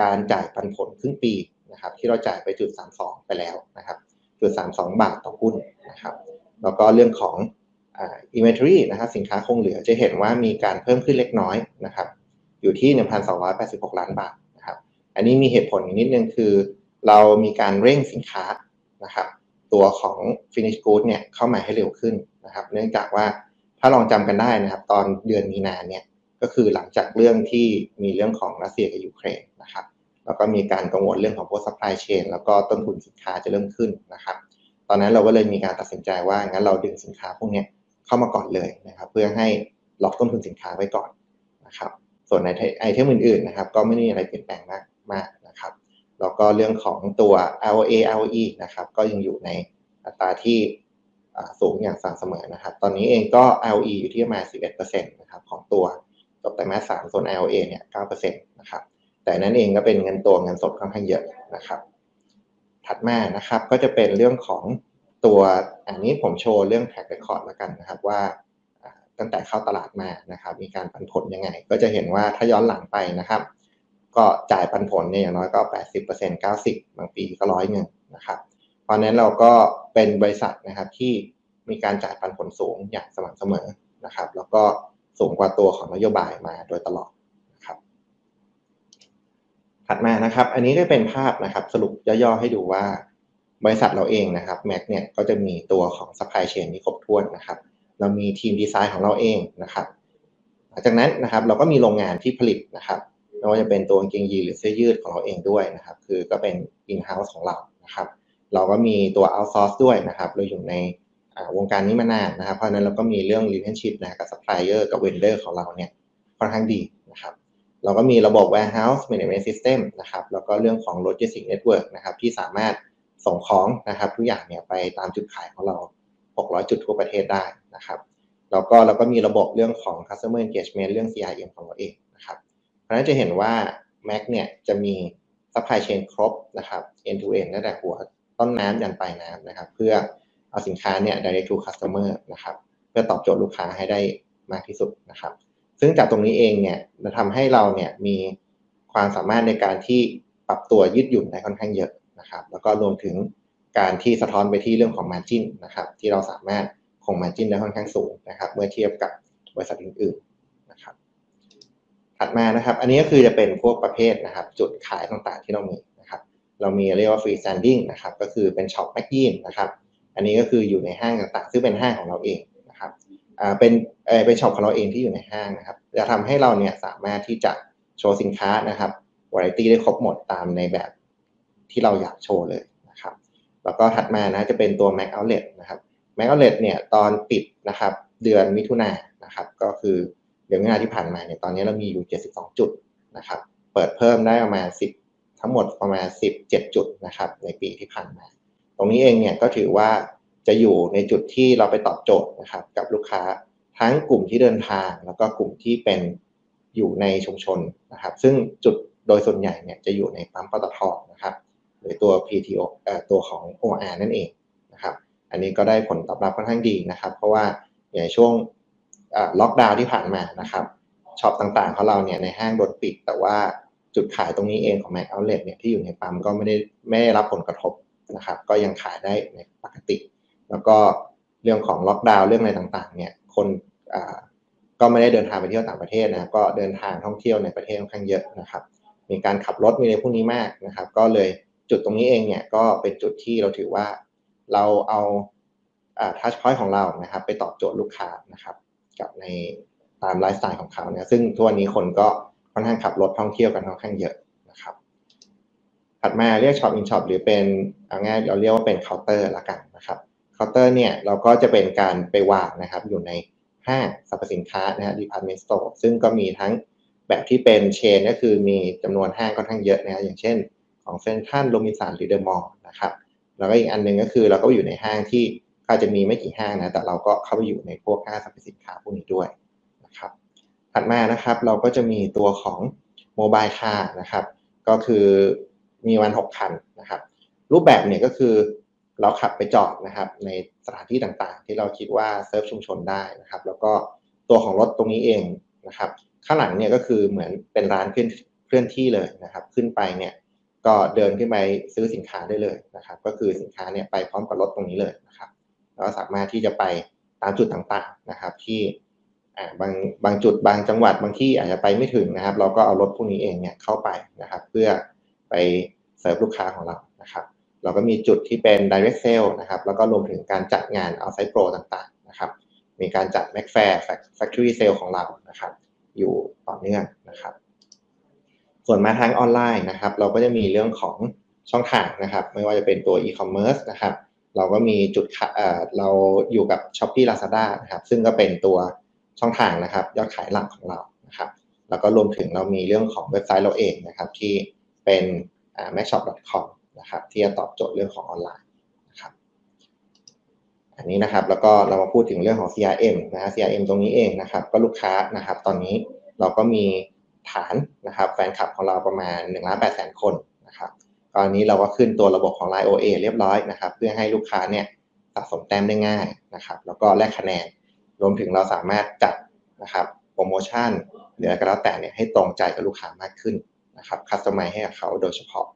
การจ่ายปันผลครึ่งปี นะครับที่เราจ่ายไปจุด32ไปแล้วนะครับจุด32บาทต่อหุ้นนะครับแล้วก็เรื่องของอ่า inventory นะครับสินค้าคงเหลือจะเห็นว่ามีการเพิ่มขึ้นเล็กน้อยนะครับอยู่ที่ 1,286 ล้านบาทนะครับอันนี้มีเหตุผลนิดนึงคือเรามีการเร่งสินค้านะครับตัวของ finish good เนี่ยเข้ามาให้เร็วขึ้นนะครับเนื่องจากว่าถ้าลองจำกันได้นะครับตอนเดือนมีนาเนี่ยก็คือหลังจากเรื่องที่มีเรื่องของรัสเซียกับยูเครนนะครับ แล้วก็มีการกังวลเรื่องของพวก supply chain แล้วก็ต้นทุนสินค้าจะเริ่มขึ้นนะครับ ตอนนั้นเราก็เลยมีการตัดสินใจว่างั้นเราดึงสินค้าพวกนี้เข้ามาก่อนเลยนะครับ เพื่อให้ล็อกต้นทุนสินค้าไว้ก่อนนะครับ ส่วนในไอเทมอื่นๆนะครับ ก็ไม่มีอะไรเปลี่ยนแปลงมากมากนะครับแล้วก็เรื่องของตัว ROA ROE นะครับ ก็ยังอยู่ในอัตราที่สูงอย่างสม่ำเสมอนะครับ ตอนนี้เองก็ ROE อยู่ที่ประมาณ 11%นะครับของตัวจบไตรมาส3ส่วน ROA เนี่ย 9%นะครับ แต่นั้นเองก็เป็นเงินตัวเงินสดค่อนข้างเยอะนะครับ ถัดมานะครับก็จะเป็นเรื่องของตัวอันนี้ผมโชว์เรื่อง track record แล้วกันนะครับว่าตั้งแต่เข้าตลาดมานะครับ มีการปันผลยังไง ก็จะเห็นว่าถ้าย้อนหลังไปนะครับ ก็จ่ายปันผลเนี่ยอย่างน้อยก็ 80% 90 บางปีก็ร้อยหนึ่งนะครับเพราะนั้นเราก็เป็นบริษัทนะครับที่มีการจ่ายปันผลสูงอย่างสม่ำเสมอนะครับ แล้วก็สูงกว่าตัวของนโยบายมาโดยตลอด ถัดมานะครับ อันนี้ก็เป็นภาพนะครับ สรุปย่อๆให้ดูว่า บริษัทเราเองนะครับแม็กเนี่ยก็จะมีตัวของ supply chain ที่ครบถ้วนนะครับ เรามีทีมดีไซน์ของเราเองนะครับ หลังจากนั้นนะครับเราก็มีโรงงานที่ผลิตนะครับไม่ว่าจะเป็นตัวกางเกงยีหรือเสื้อยืดของเราเองด้วยนะครับ คือก็เป็น in house ของเรานะครับ เราก็มีตัว outsource ด้วยนะครับ เราอยู่ในวงการนี้มานานนะครับ เพราะนั้นเราก็มีเรื่อง relationship นะกับ supplier กับ vendor ของเราเนี่ยค่อนข้างดีนะครับ เราก็มีระบบ warehouse management system นะครับ แล้วก็เรื่องของ logistics network นะครับ ที่สามารถส่งของนะครับ ทุกอย่างเนี่ยไปตามจุดขายของเรา 600 จุดทั่วประเทศได้นะครับ แล้วก็เราก็มีระบบเรื่องของ customer engagement เรื่อง CRM ของเราเองนะครับ เพราะฉะนั้นจะเห็นว่า Mac เนี่ยจะมี supply chain ครบนะครับ end to end ตั้งแต่หัวต้นน้ำยันปลายน้ำนะครับ เพื่อเอาสินค้าเนี่ย direct to customer นะครับ เพื่อตอบโจทย์ลูกค้าให้ได้มากที่สุดนะครับ ซึ่งจากตรงนี้เองเนี่ยจะทำให้เราเนี่ยมีความสามารถในการที่ปรับตัวยืดหยุ่นได้ค่อนข้างเยอะนะครับ แล้วก็รวมถึงการที่สะท้อนไปที่เรื่องของ Margin นะครับ ที่เราสามารถคง Margin ได้ค่อนข้างสูงนะครับ เมื่อเทียบกับบริษัทอื่นๆนะครับ ถัดมานะครับ อันนี้ก็คือจะเป็นพวกประเภทนะครับ จุดขายต่างๆที่เรามีนะครับ เรามีเรียกว่า free standing นะครับ ก็คือเป็นช็อป Mc ยีนส์นะครับ อันนี้ก็คืออยู่ในห้างต่างๆ ซึ่งเป็นห้างของเราเอง เป็นเออเป็นช็อปของเราเองที่อยู่ในห้างนะครับจะทำให้เราเนี่ยสามารถที่จะโชว์สินค้านะครับวาไรตี้ได้ครบหมดตามในแบบที่เราอยากโชว์เลยนะครับ แล้วก็ถัดมานะจะเป็นตัว Mac Outlet นะครับ Mac Outlet เนี่ยตอนปิดนะครับเดือนมิถุนายนนะครับ ก็คือเดือนมิถุนายนที่ผ่านมาเนี่ยตอนนี้เรามีอยู่ 72 จุดนะครับ เปิดเพิ่มได้ประมาณ 10 ทั้งหมดประมาณ 17 จุดนะครับในปีที่ผ่านมา ตรงนี้เองเนี่ยก็ถือว่า จะอยู่ในจุดที่เราไปตอบโจทย์นะครับ กับลูกค้าทั้งกลุ่มที่เดินทาง แล้วก็กลุ่มที่เป็นอยู่ในชุมชนนะครับ ซึ่งจุดโดยส่วนใหญ่เนี่ยจะอยู่ในปั๊มปตทนะครับ หรือตัว PTO ตัวของ OR นั่นเองนะครับ อันนี้ก็ได้ผลตอบรับค่อนข้างดีนะครับ เพราะว่าอย่างช่วงล็อกดาวน์ที่ผ่านมานะครับช็อปต่างๆของเราเนี่ยในห้างโดนปิด แต่ว่าจุดขายตรงนี้เองของ Mac Outlet เนี่ยที่อยู่ในปั๊มก็ไม่ได้ไม่ได้รับผลกระทบนะครับ ก็ยังขายได้ในปกติ แล้วก็เรื่องของล็อกดาวน์เรื่องอะไรต่างๆ เนี่ย คนก็ไม่ได้เดินทางไปเที่ยวต่างประเทศนะ ก็เดินทางท่องเที่ยวในประเทศค่อนข้างเยอะนะครับ มีการขับรถมีอะไรพวกนี้มากนะครับ ก็เลยจุดตรงนี้เองเนี่ยก็เป็นจุดที่เราถือว่าเราเอาทัชพอยต์ของเรานะครับ ไปตอบโจทย์ลูกค้านะครับ กับในตามไลฟ์สไตล์ของเขาเนี่ยซึ่งทุกวันนี้คนก็ค่อนข้างขับรถท่องเที่ยวกันค่อนข้างเยอะนะครับ ถัดมาเรียก shop in shop หรือเป็นเอาง่ายเราเรียกว่าเป็นเคาน์เตอร์ละกันนะครับ เคาน์เตอร์เนี่ยเราก็จะเป็นการไปวางนะครับอยู่ในห้างสรรพสินค้านะฮะ department store ซึ่งก็มีทั้งแบบที่เป็น chain ก็คือมีจำนวนห้างค่อนข้างเยอะนะอย่างเช่น ของเซ็นทรัลโรบินสันหรือเดอะมอลล์นะครับแล้วก็อีกอันนึงก็คือเราก็อยู่ในห้างที่ก็จะมีไม่กี่ห้างนะแต่เราก็เข้าไปอยู่ในพวกห้างสรรพสินค้าพวกนี้ด้วยนะครับถัดมานะครับเราก็จะมีตัวของ mobile car นะครับก็คือมีวันหกคันนะครับรูปแบบเนี่ยก็คือ เราขับไปจอดนะครับในสถานที่ต่างๆ ที่เราคิดว่าเซิร์ฟชุมชนได้นะครับ แล้วก็ตัวของรถตรงนี้เองนะครับ ข้างหลังเนี่ยก็คือเหมือนเป็นร้านเคลื่อนเคลื่อนที่เลยนะครับ ขึ้นไปเนี่ยก็เดินขึ้นไปซื้อสินค้าได้เลยนะครับ ก็คือสินค้าเนี่ยไปพร้อมกับรถตรงนี้เลยนะครับแล้วสามารถที่จะไปตามจุดต่างๆนะครับ ที่บางบางจุดบางจังหวัดบางที่อาจจะไปไม่ถึงนะครับ เราก็เอารถพวกนี้เองเนี่ยเข้าไปนะครับ เพื่อไปเสิร์ฟลูกค้าของเรานะครับ เราก็มีจุดที่เป็น direct sale นะครับ แล้วก็รวมถึงการจัดงาน outside pro ต่างๆ นะครับ มีการจัด Mac Fair Factory Sale ของเรา นะครับ อยู่ต่อเนื่องนะครับ ส่วนมาทางออนไลน์นะครับ เราก็จะมีเรื่องของช่องทางนะครับ ไม่ว่าจะเป็นตัว e-commerce นะครับ เราก็มีจุดเอ่อเราอยู่กับ Shopee Lazada นะครับ ซึ่งก็เป็นตัวช่องทางนะครับ ยอดขายหลักของเรา นะครับ แล้วก็รวมถึงเรามีเรื่องของเว็บไซต์เราเองนะครับ ที่เป็น macshop.com นะครับที่จะตอบโจทย์เรื่องของออนไลน์นะครับอันนี้นะครับแล้วก็เรามาพูดถึงเรื่องของ CRM นะฮะ CRM ตรงนี้เองนะครับ ก็ลูกค้านะครับ ตอนนี้เราก็มีฐานนะครับแฟนคลับของเราประมาณ1ล้าน8แสนคนนะครับตอนนี้เราก็ขึ้นตัวระบบของ Line OA เรียบร้อยนะครับ เพื่อให้ลูกค้าเนี่ยสะสมแต้มได้ง่ายนะครับ แล้วก็แลกคะแนนรวมถึงเราสามารถจัดนะครับโปรโมชั่นหรืออะไรก็แล้วแต่เนี่ยให้ตรงใจกับลูกค้ามากขึ้นนะครับคัสตอมไมให้กับเขาโดยเฉพาะ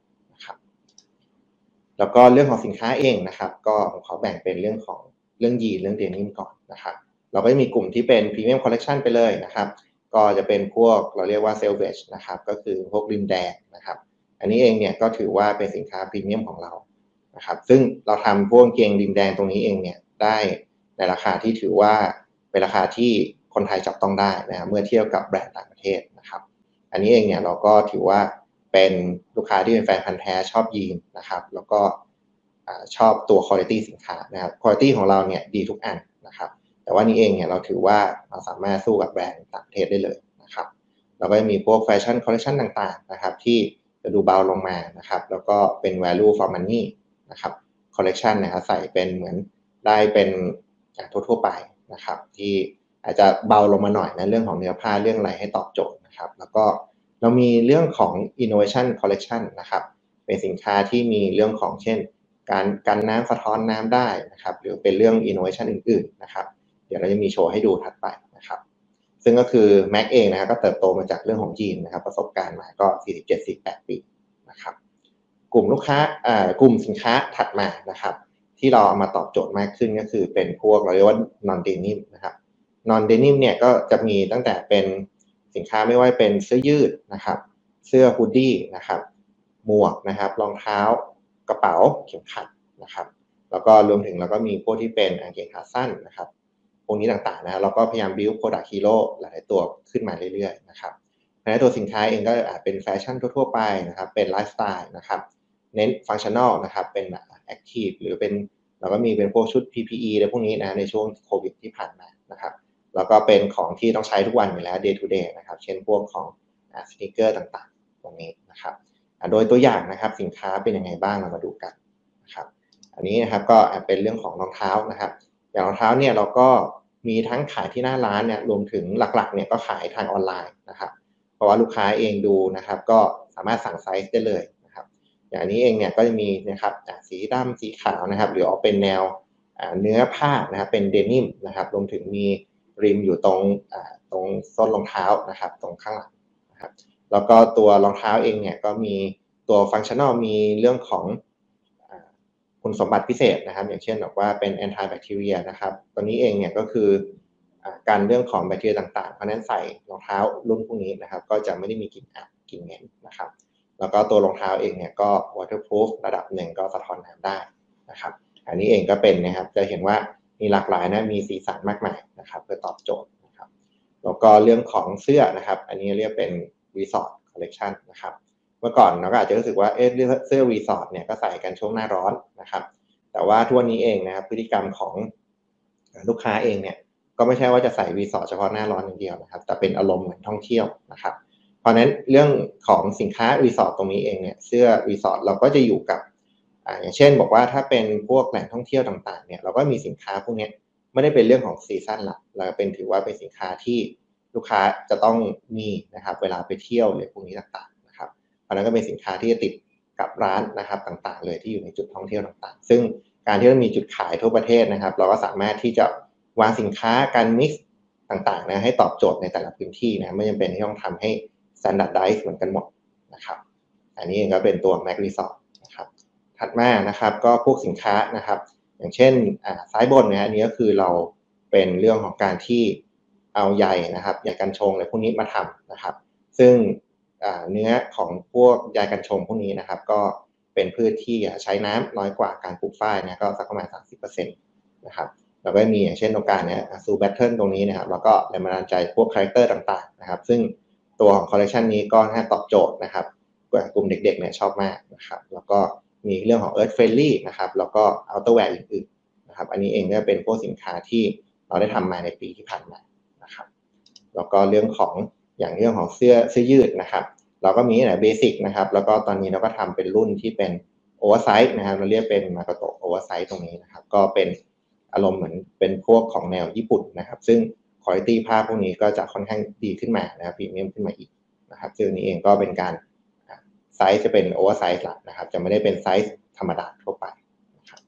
แล้วก็เรื่องของสินค้าเองนะครับ ก็ผมขอแบ่งเป็นเรื่องของเรื่องยีนเรื่องเดนิมก่อนนะครับ เราก็จะมีกลุ่มที่เป็น premium collection ไปเลยนะครับ ก็จะเป็นพวกเราเรียกว่า selvedge นะครับ ก็คือพวกริมแดงนะครับ อันนี้เองเนี่ยก็ถือว่าเป็นสินค้าพรีเมียมของเรานะครับ ซึ่งเราทำพวกกางเกงริมแดงตรงนี้เองเนี่ยได้ในราคาที่ถือว่าเป็นราคาที่คนไทยจับต้องได้นะครับเมื่อเทียบกับแบรนด์ต่างประเทศนะครับ อันนี้เองเนี่ยเราก็ถือว่า เป็นลูกค้าที่เป็นแฟนพันธุ์แท้ชอบยีนส์นะครับ แล้วก็ชอบตัวคุณภาพสินค้านะครับคุณภาพของเราเนี่ยดีทุกอันนะครับ แต่ว่านี้เองเนี่ยเราถือว่าเราสามารถสู้กับแบรนด์ต่างประเทศได้เลยนะครับเราก็มีพวก fashion collection ต่างๆนะครับที่จะดูเบาลงมานะครับ แล้วก็เป็น value for money นะครับคอลเลคชันนะครับใส่เป็นเหมือนได้เป็นทั่วๆไปนะครับ ที่อาจจะเบาลงมาหน่อยนะเรื่องของเนื้อผ้าเรื่องอะไรให้ตอบโจทย์นะครับ แล้วก็ เรามีเรื่องของ innovation collection นะครับ เป็นสินค้าที่มีเรื่องของเช่น การกันน้ำสะท้อนน้ำได้นะครับ หรือเป็นเรื่อง innovation อื่น ๆ นะครับ เดี๋ยวเราจะมีโชว์ให้ดูถัดไปนะครับ ซึ่งก็คือ Mac เองนะครับก็เติบโตมาจากเรื่องของจีนนะครับ ประสบการณ์มาก็ 47-48 ปีนะครับ กลุ่มลูกค้าอ่ากลุ่มสินค้าถัดมานะครับ ที่เราเอามาตอบโจทย์มากขึ้นก็คือเป็นพวกเราเรียกว่า non denim นะครับ non denim เนี่ยก็จะมีตั้งแต่เป็น สินค้าไม่ว่าเป็นเสื้อยืดนะครับ เสื้อฮูดดี้นะครับ หมวกนะครับ รองเท้ากระเป๋าเข็มขัดนะครับ แล้วก็รวมถึงเราก็มีพวกที่เป็นกางเกงขาสั้นนะครับพวกนี้ต่างๆนะเราก็พยายาม build product hero หลายตัวขึ้นมาเรื่อยๆนะครับในตัวสินค้าเองก็อาจเป็นแฟชั่นทั่วๆไปนะครับ เป็นไลฟ์สไตล์นะครับ เน้น functional นะครับ เป็น active หรือเป็นเราก็มีเป็นพวกชุด PPE อะไรพวกนี้นะในช่วงโควิดที่ผ่านมานะครับ แล้วก็เป็นของที่ต้องใช้ทุกวันอยู่แล้ว day to day นะครับ เช่นพวกของสติกเกอร์ต่างๆ ตรงนี้นะครับโดยตัวอย่างนะครับสินค้าเป็นยังไงบ้างเรามาดูกันนะครับ อันนี้นะครับก็เป็นเรื่องของรองเท้านะครับ อย่างรองเท้าเนี่ยเราก็มีทั้งขายที่หน้าร้านเนี่ยรวมถึงหลักๆเนี่ยก็ขายทางออนไลน์นะครับ เพราะว่าลูกค้าเองดูนะครับ ก็สามารถสั่งไซส์ได้เลยนะครับ อย่างนี้เองเนี่ยก็จะมีนะครับสีดำสีขาวนะครับ หรือออกเป็นแนวเนื้อผ้านะครับเป็นเดนิมนะครับ รวมถึงมี ริมอยู่ตรงตรงส้นรองเท้านะครับ ตรงข้างหลังนะครับ แล้วก็ตัวรองเท้าเองเนี่ยก็มีตัว functional มีเรื่องของคุณสมบัติพิเศษนะครับ อย่างเช่นบอกว่าเป็น anti bacteria นะครับตัวนี้เองเนี่ยก็คือการเรื่องของแบคทีเรียต่างๆ เพราะนั้นใส่รองเท้ารุ่นพวกนี้นะครับ ก็จะไม่ได้มีกลิ่นอับกลิ่นเหม็นนะครับ แล้วก็ตัวรองเท้าเองเนี่ยก็ waterproof ระดับหนึ่งก็สะท้อนน้ำได้นะครับ อันนี้เองก็เป็นนะครับจะเห็นว่า มีหลากหลายนะมีสีสันมากมายนะครับเพื่อตอบโจทย์นะครับแล้วก็เรื่องของเสื้อนะครับ อันนี้เรียกเป็น resort collection นะครับเมื่อก่อนเราก็อาจจะรู้สึกว่าเอ๊ะเสื้อ resort เนี่ยก็ใส่กันช่วงหน้าร้อนนะครับแต่ว่าทุกวันนี้เองนะครับพฤติกรรมของลูกค้าเองเนี่ยก็ไม่ใช่ว่าจะใส่ resort เฉพาะหน้าร้อนอย่างเดียวนะครับแต่เป็นอารมณ์เหมือนท่องเที่ยวนะครับเพราะนั้นเรื่องของสินค้า resort ตรงนี้เองเนี่ยเสื้อ resort เราก็จะอยู่กับ อย่างเช่นบอกว่าถ้าเป็นพวกแหล่งท่องเที่ยวต่างๆเนี่ยเราก็มีสินค้าพวกนี้ไม่ได้เป็นเรื่องของ season ละเราเป็นถือว่าเป็นสินค้าที่ลูกค้าจะต้องมีนะครับเวลาไปเที่ยวหรือพวกนี้ต่างอันนั้นก็เป็นสินค้าที่จะติดกับร้านนะครับต่างๆ เลยที่อยู่ในจุดท่องเที่ยวต่างๆ ซึ่งการที่เรามีจุดขายทั่วประเทศนะครับ เราก็สามารถที่จะวางสินค้าการมิกซ์ต่างๆนะให้ตอบโจทย์ในแต่ละพื้นที่นะไม่จำเป็นที่ต้องทำให้ standardize เหมือนกันหมดนะครับ อันนี้เองก็เป็นตัว Mac Resort นะครับ ถัดมานะครับก็พวกสินค้านะครับ อย่างเช่นซ้ายบนนะอันนี้ก็คือเราเป็นเรื่องของการที่เอาใยนะครับใยกันชงอะไรพวกนี้มาทำนะครับ ซึ่งเนื้อของพวกใยกันชงพวกนี้นะครับ ก็เป็นพืชที่ใช้น้ำน้อยกว่าการปลูกฝ้ายนะก็สักประมาณ 30%นะครับแล้วก็มีอย่างเช่นตรงกลางเนี่ย Zoo Battle ตรงนี้นะครับแล้วก็แรงบันดาลใจพวก character ต่างๆนะครับ ซึ่งตัวของคอลเลคชันนี้ก็น่าตอบโจทย์นะครับกลุ่มเด็กๆเนี่ยชอบมากนะครับ แล้วก็ มีเรื่องของ Earth Friendly นะครับ แล้วก็ Outerwear อื่นๆนะครับ อันนี้เองก็เป็นพวกสินค้าที่เราได้ทำมาในปีที่ผ่านมานะครับ แล้วก็เรื่องของอย่างเรื่องของเสื้อเสื้อยืดนะครับ เราก็มีนะ basic นะครับ แล้วก็ตอนนี้เราก็ทำเป็นรุ่นที่เป็นoversize นะครับ เราเรียกเป็นมากโต oversize ตรงนี้นะครับ ก็เป็นอารมณ์เหมือนเป็นพวกของแนวญี่ปุ่นนะครับ ซึ่งคุณภาพพวกนี้ก็จะค่อนข้างดีขึ้นมานะครับพรีเมียมขึ้นมาอีกนะครับซึ่งนี้เองก็เป็นการ ไซส์จะเป็น oversize หลักนะครับ จะไม่ได้เป็นไซส์ธรรมดาทั่วไปนะครับ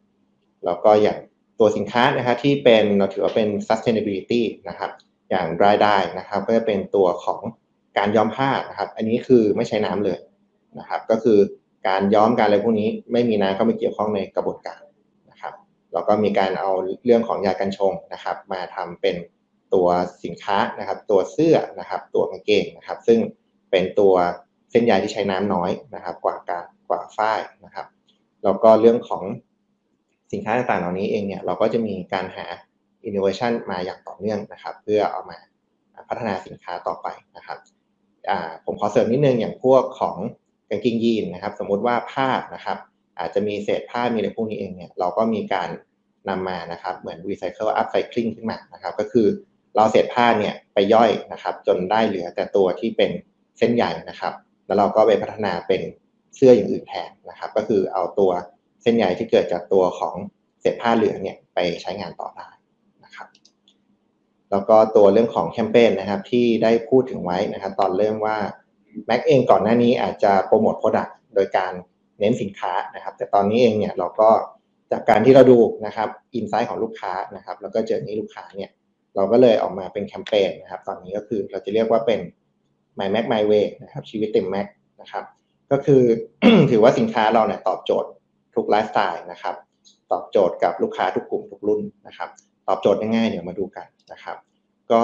แล้วก็อย่างตัวสินค้านะครับที่เป็นเราถือว่าเป็น sustainability นะครับ อย่าง dry dye นะครับ ก็จะเป็นตัวของการย้อมผ้านะครับ อันนี้คือไม่ใช้น้ำเลยนะครับ ก็คือการย้อมการอะไรพวกนี้ไม่มีน้ำเข้ามาเกี่ยวข้องในกระบวนการนะครับแล้วก็มีการเอาเรื่องของยากันชงนะครับ มาทำเป็นตัวสินค้านะครับ ตัวเสื้อนะครับ ตัวกางเกงนะครับ ซึ่งเป็นตัว เส้นใยที่ใช้น้ำน้อยนะครับ กว่าการกว่าฝ้ายนะครับแล้วก็เรื่องของสินค้าต่างๆเหล่านี้เองเนี่ยเราก็จะมีการหา innovation มาอย่างต่อเนื่องนะครับ เพื่อเอามาพัฒนาสินค้าต่อไปนะครับผมขอเสริมนิดนึงอย่างพวกของกางเกงยีนนะครับ สมมุติว่าผ้านะครับ อาจจะมีเศษผ้ามีอะไรพวกนี้เองเนี่ยเราก็มีการนำมานะครับเหมือน recycle upcycling ขึ้นมานะครับ ก็คือเราเศษผ้าเนี่ยไปย่อยนะครับ จนได้เหลือแต่ตัวที่เป็นเส้นใหญ่นะครับ แล้วเราก็ไปพัฒนาเป็นเสื้ออย่างอื่นแทนนะครับ ก็คือเอาตัวเส้นใยที่เกิดจากตัวของเศษผ้าเหลืองเนี่ยไปใช้งานต่อได้นะครับ แล้วก็ตัวเรื่องของแคมเปญนะครับ ที่ได้พูดถึงไว้นะครับ ตอนเริ่มว่า Mac เองก่อนหน้านี้อาจจะโปรโมท product โดยการเน้นสินค้านะครับ แต่ตอนนี้เองเนี่ยเราก็จากการที่เราดูนะครับ insight ของลูกค้านะครับ แล้วก็เจอนี้ลูกค้าเนี่ยเราก็เลยออกมาเป็นแคมเปญนะครับ ตอนนี้ก็คือเราจะเรียกว่าเป็น My Mc My Way นะครับชีวิตเต็ม Mac นะครับก็คือถือว่าสินค้าเราเนี่ยตอบโจทย์ทุกไลฟ์สไตล์นะครับตอบโจทย์กับลูกค้าทุกกลุ่มทุกรุ่นนะครับตอบโจทย์ง่ายๆเดี๋ยวมาดูกันนะครับก็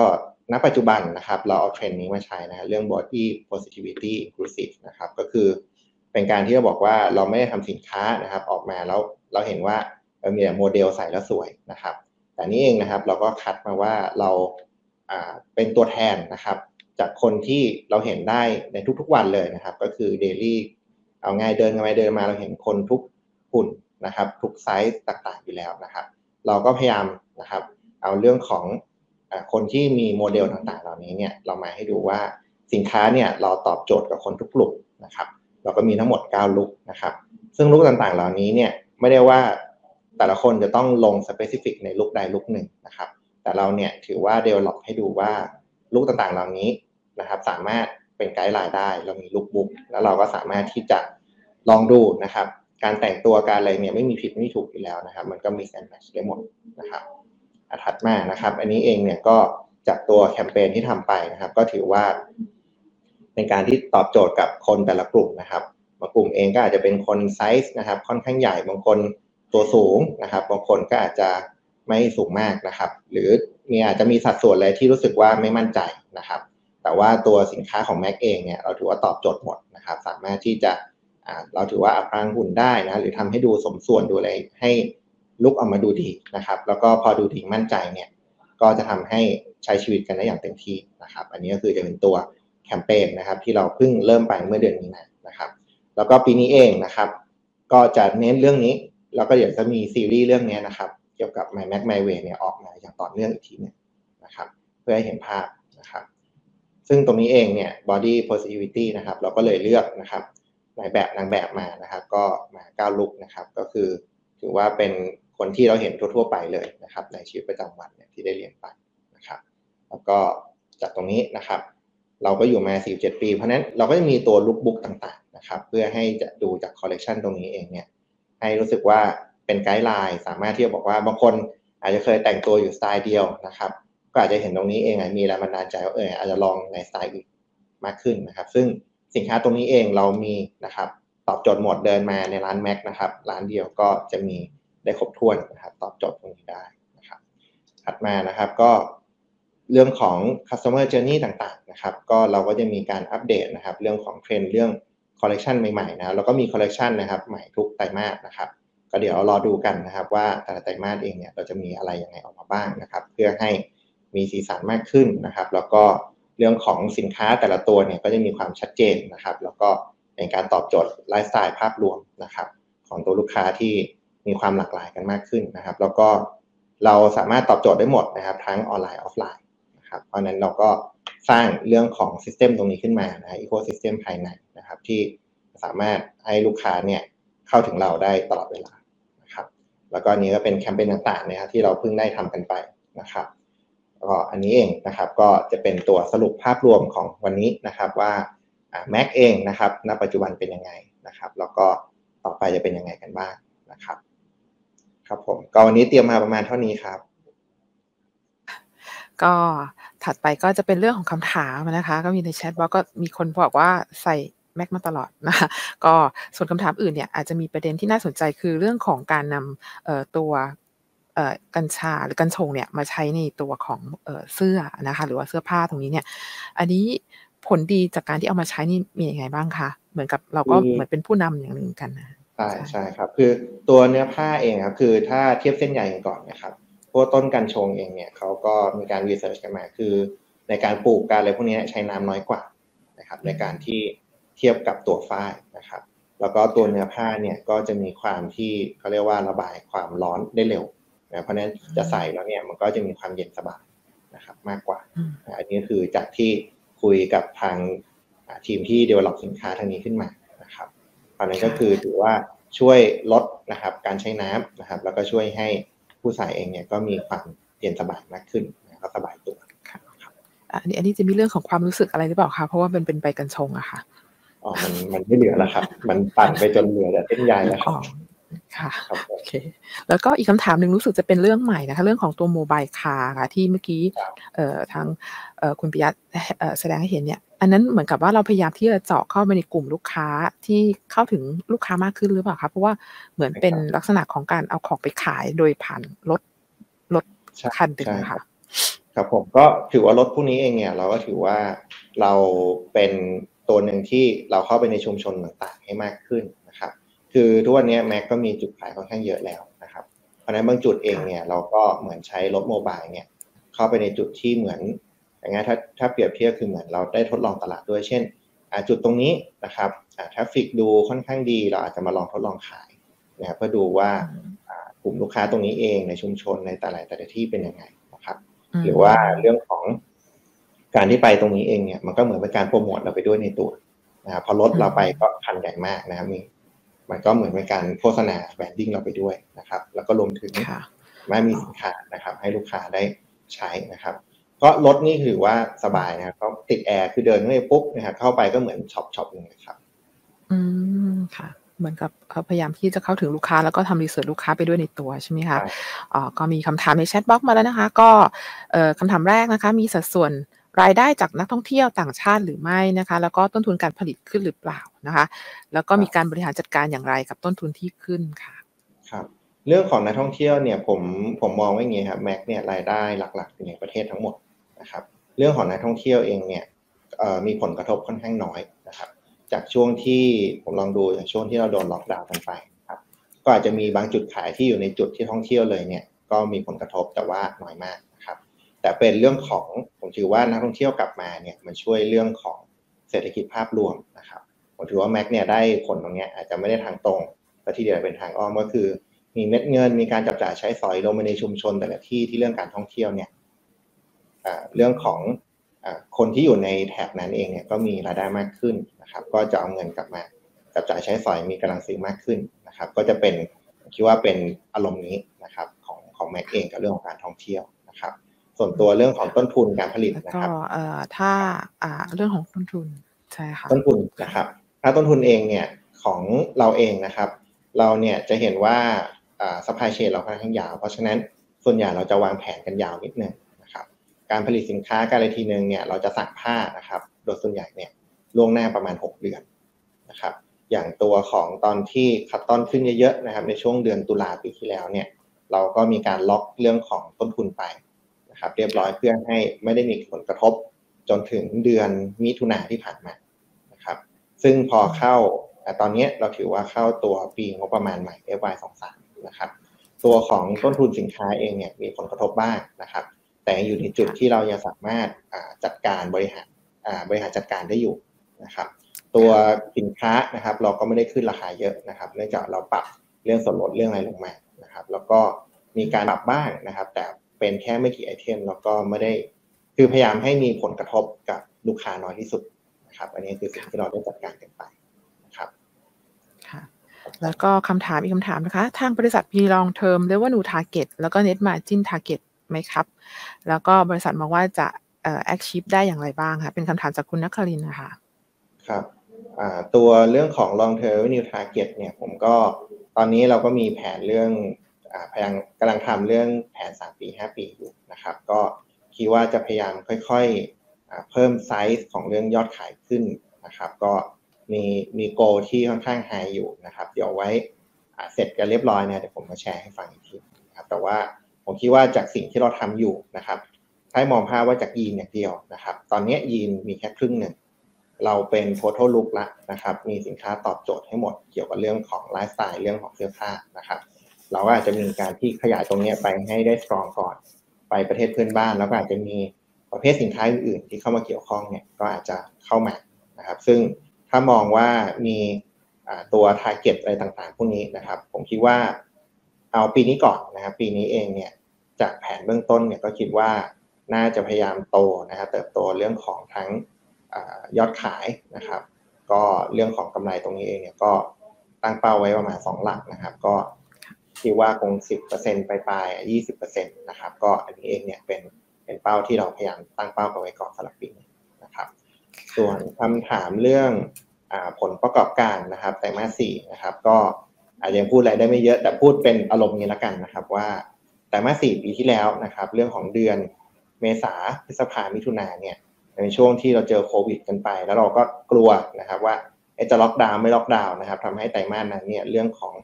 ณปัจจุบันนะครับเราเอาเทรนด์นี้มาใช้นะเรื่อง body positivity inclusive นะครับก็คือเป็นการที่เราบอกว่าเราไม่ได้ทำสินค้านะครับออกมาแล้วเราเห็นว่าเรามีแต่โมเดลใส่แล้วสวยนะครับ แต่นี้เองนะครับเราก็คัดมาว่าเราเป็นตัวแทนนะครับ จากคนที่เราเห็นได้ในทุกๆวันเลยนะครับ ก็คือ daily เอาง่ายเดินกันไปเดินมาเราเห็นคนทุกหุ่นนะครับ ทุกไซส์ต่างๆอยู่แล้วนะครับ เราก็พยายามนะครับ เอาเรื่องของคนที่มีโมเดลต่างๆ เหล่านี้เนี่ยเรามาให้ดูว่าสินค้าเนี่ยเราตอบโจทย์กับคนทุกกลุ่มนะครับ เราก็มีทั้งหมด 9 look นะครับ ซึ่ง look ต่างๆ เหล่านี้เนี่ยไม่ได้ว่าแต่ละคนจะต้องลง specific ใน look ใด look หนึ่งนะครับ แต่เราเนี่ยถือว่า develop ให้ดูว่า look ต่างๆ เหล่านี้นะครับ สามารถเป็น guideline ได้ เรามี lookbook แล้วเราก็สามารถที่จะลองดูนะครับ การแต่งตัวการอะไรเนี่ยไม่มีผิดไม่มีถูกอยู่แล้วนะครับ มันก็ mix and match ได้หมดนะครับถัดมานะครับ อันนี้เองเนี่ยก็จากตัวแคมเปญที่ทำไปนะครับ ก็ถือว่าเป็นการที่ตอบโจทย์กับคนแต่ละกลุ่มนะครับบางกลุ่มเองก็อาจจะเป็นคนไซส์นะครับ ค่อนข้างใหญ่บางคนตัวสูงนะครับ บางคนก็อาจจะไม่สูงมากนะครับ หรือ มีอาจจะมีสัดส่วนอะไรที่รู้สึกว่าไม่มั่นใจนะครับ แต่ว่าตัวสินค้าของ Mac เองเนี่ยเราถือว่าตอบโจทย์หมดนะครับ สามารถที่จะเราถือว่าอัพรางหุ่นได้นะหรือทำให้ดูสมส่วนดูอะไรให้ลุกออกมาดูดีนะครับ แล้วก็พอดูดีมั่นใจเนี่ยก็จะทำให้ใช้ชีวิตกันได้อย่างเต็มที่นะครับ อันนี้ก็คือจะเป็นตัวแคมเปญนะครับ ที่เราเพิ่งเริ่มไปเมื่อเดือนนี้นะครับ แล้วก็ปีนี้เองนะครับ ก็จะเน้นเรื่องนี้ แล้วก็เดี๋ยวจะมีซีรีส์เรื่องนี้นะครับ กี่ยวกับ My Mac My Way เนี่ยออกมาอย่างต่อเนื่องอีกทีนึงนะครับเพื่อให้เห็นภาพนะครับซึ่งตรงนี้เองเนี่ย body positivity นะครับเราก็เลยเลือกนะครับนายแบบนางแบบมานะครับก็มาก้าวลุกนะครับก็คือถือว่าเป็นคนที่เราเห็นทั่วๆไปเลยนะครับในชีวิตประจำวันเนี่ยที่ได้เรียนไปนะครับแล้วก็จากตรงนี้นะครับเราก็อยู่มา 47 ปี เพราะนั้นเราก็จะมีตัว lookbook ต่างๆนะครับเพื่อให้จะดูจากคอลเลกชันตรงนี้เองเนี่ยให้รู้สึกว่า เป็น guideline สามารถที่จะบอกว่าบางคนอาจจะเคยแต่งตัวอยู่สไตล์เดียวนะครับ ก็อาจจะเห็นตรงนี้เองมีแรงบันดาลใจว่าเอออาจจะลองในสไตล์อื่นมากขึ้นนะครับ ซึ่งสินค้าตรงนี้เองเรามีนะครับ ตอบโจทย์หมดเดินมาในร้าน Mc นะครับ ร้านเดียวก็จะมีได้ครบถ้วนนะครับ ตอบโจทย์ตรงนี้ได้นะครับถัดมานะครับก็เรื่องของ customer journey ต่างๆนะครับ ก็เราก็จะมีการอัปเดตนะครับ เรื่องของเทรนด์เรื่องคอลเลกชันใหม่ๆนะแล้วก็มีคอลเลกชันนะครับใหม่ทุกไตรมาสนะครับ ก็เดี๋ยวรอดูกันนะครับ ว่าแต่ละไตรมาสเองเนี่ยเราจะมีอะไรยังไงออกมาบ้างนะครับ เพื่อให้มีสีสันมากขึ้นนะครับ แล้วก็เรื่องของสินค้าแต่ละตัวเนี่ยก็จะมีความชัดเจนนะครับ แล้วก็เป็นการตอบโจทย์ไลฟ์สไตล์ภาพรวมนะครับ ของตัวลูกค้าที่มีความหลากหลายกันมากขึ้นนะครับ แล้วก็เราสามารถตอบโจทย์ได้หมดนะครับ ทั้งออนไลน์ออฟไลน์นะครับเพราะนั้นเราก็สร้างเรื่องของ system ตรงนี้ขึ้นมานะ ecosystem ภายในนะครับ ที่สามารถให้ลูกค้าเนี่ยเข้าถึงเราได้ตลอดเวลา แล้วก็นี้ก็เป็นแคมเปญต่างๆนะครับที่เราเพิ่งได้ทำกันไปนะครับก็อันนี้เองนะครับก็จะเป็นตัวสรุปภาพรวมของวันนี้นะครับว่า Mc เองนะครับณปัจจุบันเป็นยังไงนะครับแล้วก็ต่อไปจะเป็นยังไงกันบ้างนะครับ ครับผมก็วันนี้เตรียมมาประมาณเท่านี้ครับ ก็ถัดไปก็จะเป็นเรื่องของคำถามนะคะ ก็มีในแชทว่าก็มีคนบอกว่าใส่ แม็กมาตลอดนะคะก็ส่วนคำถามอื่นเนี่ยอาจจะมีประเด็นที่น่าสนใจคือเรื่องของการนำตัวกัญชาหรือกัญชงเนี่ยมาใช้ในตัวของเสื้อนะคะหรือว่าเสื้อผ้าตรงนี้เนี่ย อันนี้ผลดีจากการที่เอามาใช้นี่มีอย่างไงบ้างคะเหมือนกับเราก็เหมือนเป็นผู้นำอย่างหนึ่งกันนะใช่ใช่ครับ คือตัวเนื้อผ้าเองครับคือถ้าเทียบเส้นใยก่อนนะครับพวกต้นกัญชงเองเนี่ยเขาก็มีการวิจัยกันมาคือ ในการปลูกการอะไรพวกนี้ใช้น้ำน้อยกว่านะครับ ในการที่ เทียบกับตัวฝ้ายนะครับ แล้วก็ตัวเนื้อผ้าเนี่ยก็จะมีความที่เขาเรียกว่าระบายความร้อนได้เร็วนะเพราะนั้นจะใส่แล้วเนี่ยมันก็จะมีความเย็นสบายนะครับมากกว่าอันนี้คือจากที่คุยกับทางทีมที่ develop สินค้าทางนี้ขึ้นมานะครับเพราะนั้นก็คือถือว่าช่วยลดนะครับการใช้น้ำนะครับ แล้วก็ช่วยให้ผู้ใส่เองเนี่ยก็มีความเย็นสบายมากขึ้นก็สบายตัวครับอันนี้อันนี้จะมีเรื่องของความรู้สึกอะไรหรือเปล่าคะเพราะว่ามันเป็นใบกัญชงอะค่ะ อ๋อมันมันไม่เหลือแล้วครับ มันปั่นไปจนเหลือแต่เส้นใยแล้วครับค่ะโอเคแล้วก็อีกคำถามหนึ่งรู้สึกจะเป็นเรื่องใหม่นะคะเรื่องของตัวโมบายคาร์ค่ะที่เมื่อกี้เอ่อทางเอ่อคุณปิยะแสดงให้เห็นเนี่ย อันนั้นเหมือนกับว่าเราพยายามที่จะเจาะเข้าไปในกลุ่มลูกค้าที่เข้าถึงลูกค้ามากขึ้นหรือเปล่าคะเพราะว่าเหมือนเป็นลักษณะของการเอาของไปขายโดยผ่านรถรถคันหนึ่งค่ะครับผมก็ถือว่ารถพวกนี้เองเนี่ยเราก็ถือว่าเราเป็น ตัวหนึ่งที่เราเข้าไปในชุมชนต่างๆ ให้มากขึ้นนะครับ คือทุกวันนี้แม็กก็มีจุดขายค่อนข้างเยอะแล้วนะครับ เพราะฉะนั้นบางจุดเองเนี่ยเราก็เหมือนใช้รถโมบายเนี่ยเข้าไปในจุดที่เหมือนอย่างงี้ถ้าถ้าเปรียบเทียบคือเหมือนเราได้ทดลองตลาดด้วยเช่นจุดตรงนี้นะครับทราฟฟิกดูค่อนข้างดี เราอาจจะมาลองทดลองขายนะครับเพื่อดูว่ากลุ่มลูกค้าตรงนี้เองในชุมชนในแต่ละแต่ละที่เป็นยังไงนะครับ หรือว่าเรื่องของ การที่ไปตรงนี้เองเนี่ยมันก็เหมือนเป็นการโปรโมทเราไปด้วยในตัวนะครับพอรถเราไปก็คันใหญ่มากนะครับมีมันก็เหมือนเป็นการโฆษณา branding เราไปด้วยนะครับ แล้วก็รวมถึง Mc มีสินค้านะครับ ให้ลูกค้าได้ใช้นะครับเพราะรถนี่ถือว่าสบายนะครับเขาติดแอร์คือเดินเข้าไปปุ๊บนะครับเข้าไปก็เหมือนช็อปช็อปนึงครับ อืมค่ะ เหมือนกับพยายามที่จะเข้าถึงลูกค้าแล้วก็ทำ research ลูกค้าไปด้วยในตัวใช่ไหมคะอ๋อก็มีคำถามใน chat box มาแล้วนะคะ ก็เอ่อคำถามแรกนะคะ มีสัดส่วน รายได้จากนักท่องเที่ยวต่างชาติหรือไม่นะคะ แล้วก็ต้นทุนการผลิตขึ้นหรือเปล่านะคะ แล้วก็มีการบริหารจัดการอย่างไรกับต้นทุนที่ขึ้นค่ะ ครับ เรื่องของนักท่องเที่ยวเนี่ยผมผมมองว่าอย่างนี้ครับแม็กเนี่ยรายได้หลักๆในประเทศทั้งหมดนะครับ เรื่องของนักท่องเที่ยวเองเนี่ยมีผลกระทบค่อนข้างน้อยนะครับ จากช่วงที่ผมลองดูจากช่วงที่เราโดนล็อกดาวน์กันไปครับ ก็อาจจะมีบางจุดขายที่อยู่ในจุดที่ท่องเที่ยวเลยเนี่ยก็มีผลกระทบแต่ว่าน้อยมาก แต่เป็นเรื่องของผมถือว่านักท่องเที่ยวกลับมาเนี่ยมันช่วยเรื่องของเศรษฐกิจภาพรวมนะครับผมถือว่าแม็กเนี่ยได้ผลตรงนี้อาจจะไม่ได้ทางตรงแต่ที่เดียวเป็นทางอ้อมก็คือ มีเม็ดเงินมีการจับจ่ายใช้สอยลงไปในชุมชนแต่ละที่ที่เรื่องการท่องเที่ยวเนี่ยเรื่องของคนที่อยู่ในแถบนั้นเองเนี่ยก็มีรายได้มากขึ้นนะครับ ก็จะเอาเงินกลับมาจับจ่ายใช้สอยมีกำลังซื้อมากขึ้นนะครับ ก็จะเป็นคิดว่าเป็นอารมณ์นี้นะครับของของแม็กเองกับเรื่องของการท่องเที่ยวนะครับ ส่วนตัวเรื่องของต้นทุนการผลิตนะครับก็เอ่อถ้าอ่าเรื่องของต้นทุนใช่ค่ะต้นทุนนะครับ ถ้าต้นทุนเองเนี่ยของเราเองนะครับ เราเนี่ยจะเห็นว่าอ่า supply chain เราค่อนข้างยาว เพราะฉะนั้นส่วนใหญ่เราจะวางแผนกันยาวนิดนึงนะครับ การผลิตสินค้าการอะไรทีนึงเนี่ยเราจะสั่งผ้านะครับ โดยส่วนใหญ่เนี่ยล่วงหน้าประมาณ 6 เดือนนะครับ อย่างตัวของตอนที่คัตตอนขึ้นเยอะๆนะครับ ในช่วงเดือนตุลาปีที่แล้วเนี่ย เราก็มีการล็อกเรื่องของต้นทุนไป ครับเรียบร้อยเพื่อให้ไม่ได้มีผลกระทบจนถึงเดือนมิถุนาที่ผ่านมานะครับ ซึ่งพอเข้าแต่ตอนนี้เราถือว่าเข้าตัวปีงบประมาณใหม่ FY23 นะครับ ตัวของต้นทุนสินค้าเองเนี่ยมีผลกระทบบ้างนะครับ แต่อยู่ในจุดที่เรายังสามารถจัดการบริหารบริหารจัดการได้อยู่นะครับ ตัวสินค้านะครับ เราก็ไม่ได้ขึ้นราคาเยอะนะครับ เนื่องจากเราปรับเรื่องส่วนลดเรื่องอะไรลงมานะครับ แล้วก็มีการปรับบ้างนะครับ แต่ เป็นแค่ไม่กี่ item แล้วก็ไม่ได้คือพยายามให้มีผลกระทบกับลูกค้าน้อยที่สุดนะครับ อันนี้คือสิ่งที่เราได้จัดการกันไปนะครับค่ะแล้วก็คำถามอีกคำถามนะคะ ทางบริษัทมี long term revenue target แล้วก็ net margin targetไหมครับ แล้วก็บริษัทมองว่าจะเอ่อแอคชีพได้อย่างไรบ้างคะเป็นคำถามจากคุณนักคลินนะคะครับตัวเรื่องของ long term revenue target เนี่ยผมก็ตอนนี้เราก็มีแผนเรื่อง พยายามกำลังทำเรื่องแผน 3 ปี 5 ปีอยู่นะครับ ก็คิดว่าจะพยายามค่อยๆเพิ่มไซส์ของเรื่องยอดขายขึ้นนะครับ ก็มีมีโกที่ค่อนข้างไฮอยู่นะครับ เดี๋ยวไว้เสร็จกันเรียบร้อยเนี่ยเดี๋ยวผมมาแชร์ให้ฟังอีกทีนะครับแต่ว่าผมคิดว่าจากสิ่งที่เราทำอยู่นะครับถ้ามองภาพว่าจากยีนอย่างเดียวนะครับ ตอนนี้ยีนมีแค่ครึ่งหนึ่งเราเป็น total look ละนะครับ มีสินค้าตอบโจทย์ให้หมดเกี่ยวกับเรื่องของไลฟ์สไตล์เรื่องของเสื้อผ้านะครับ เราก็อาจจะมีการที่ขยายตรงนี้ไปให้ได้สตรองก่อน ไปประเทศเพื่อนบ้าน แล้วก็อาจจะมีประเภทสินค้าอื่นๆที่เข้ามาเกี่ยวข้องเนี่ยก็อาจจะเข้ามานะครับ ซึ่งถ้ามองว่ามีตัว t a r g e t อะไรต่างๆ พวกนี้นะครับ ผมคิดว่าเอาปีนี้ก่อนนะครับ ปีนี้เองเนี่ยจากแผนเบื้องต้นเนี่ยก็คิดว่าน่าจะพยายามโตนะครับเติบโตเรื่องของทั้งอยอดขายนะครับ ก็เรื่องของกำไรตรงนี้เองเนี่ยก็ตั้งเป้าไว้ประมาณ 2 หลักนะครับ ก็ ที่ว่าคงสิบเปอร์เซ็นต์ปลายยี่สิบเปอร์เซ็นต์นะครับ ก็อันนี้เองเนี่ยเป็นเป็นเป้าที่เราพยายามตั้งเป้ากันไว้ก่อนสำหรับปีนี้นะครับ ส่วนคำถามเรื่องอผลประกอบการนะครับไตรมาสสี่นะครับ ก็อาจจะพูดอะไรได้ไม่เยอะแต่พูดเป็นอารมณ์นี้ละกันนะครับ ว่าไตรมาสสี่ปีที่แล้วนะครับ เรื่องของเดือนเมษาพฤษภามิถุนาเนี่ยในช่วงที่เราเจอโควิด กันไป แล้วเราก็กลัวนะครับ ว่าจะล็อกดาวน์ไม่ล็อกดาวน์นะครับทำให้ไตรมาสนั้นเนี่ยเรื่องของ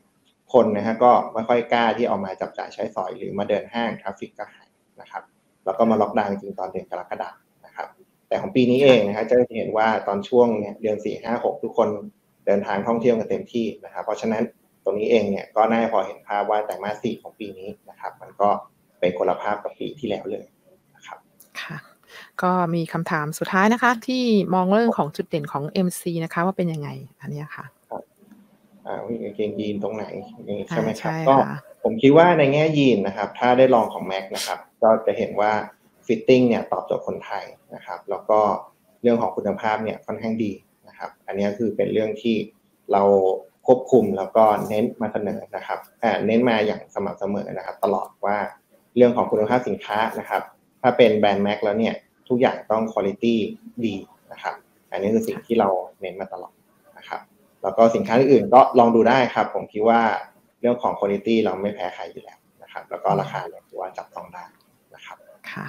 คนนะฮะก็ไม่ค่อยกล้าที่ออกมาจับจ่ายใช้สอยหรือมาเดินห้าง traffic ก็หายนะครับ แล้วก็มาล็อกดาวน์จริงตอนเดือนกรกฎาคมนะครับ แต่ของปีนี้เองนะครับจะเห็นว่าตอนช่วงเนี่ยเดือนสี่ห้าหกทุกคนเดินทางท่องเที่ยวกันเต็มที่นะครับ เพราะฉะนั้นตรงนี้เองเนี่ยก็น่าพอเห็นภาพว่าแต่มาสี่ของปีนี้นะครับ มันก็เป็นคนละภาพกับปีที่แล้วเลยนะครับค่ะก็มีคำถามสุดท้ายนะคะ ที่มองเรื่องของจุดเด่นของ MC นะคะ ว่าเป็นยังไงอันนี้ค่ะ เกงยีนตรงไหนใช่ไหมครับก็ผมคิดว่าในแง่ยีนส์นะครับ ถ้าได้ลองของ Mac นะครับ ก็จะเห็นว่า fitting เนี่ยตอบโจทย์คนไทยนะครับ แล้วก็เรื่องของคุณภาพเนี่ยค่อนข้างดีนะครับ อันนี้คือเป็นเรื่องที่เราควบคุมแล้วก็เน้นมาเสนอนะครับเน้นมาอย่างสม่ำเสมอนะครับ ตลอดว่าเรื่องของคุณภาพสินค้านะครับ ถ้าเป็นแบรนด์แม็กแล้วเนี่ยทุกอย่างต้องคุณภาพดีนะครับ อันนี้คือสิ่งที่เราเน้นมาตลอดนะครับ แล้วก็สินค้าอื่นก็ลองดูได้ครับ ผมคิดว่าเรื่องของคุณภาพเราไม่แพ้ใครอยู่แล้วนะครับ แล้วก็ราคาเนี่ยถือว่าจับต้องได้นะครับค่ะ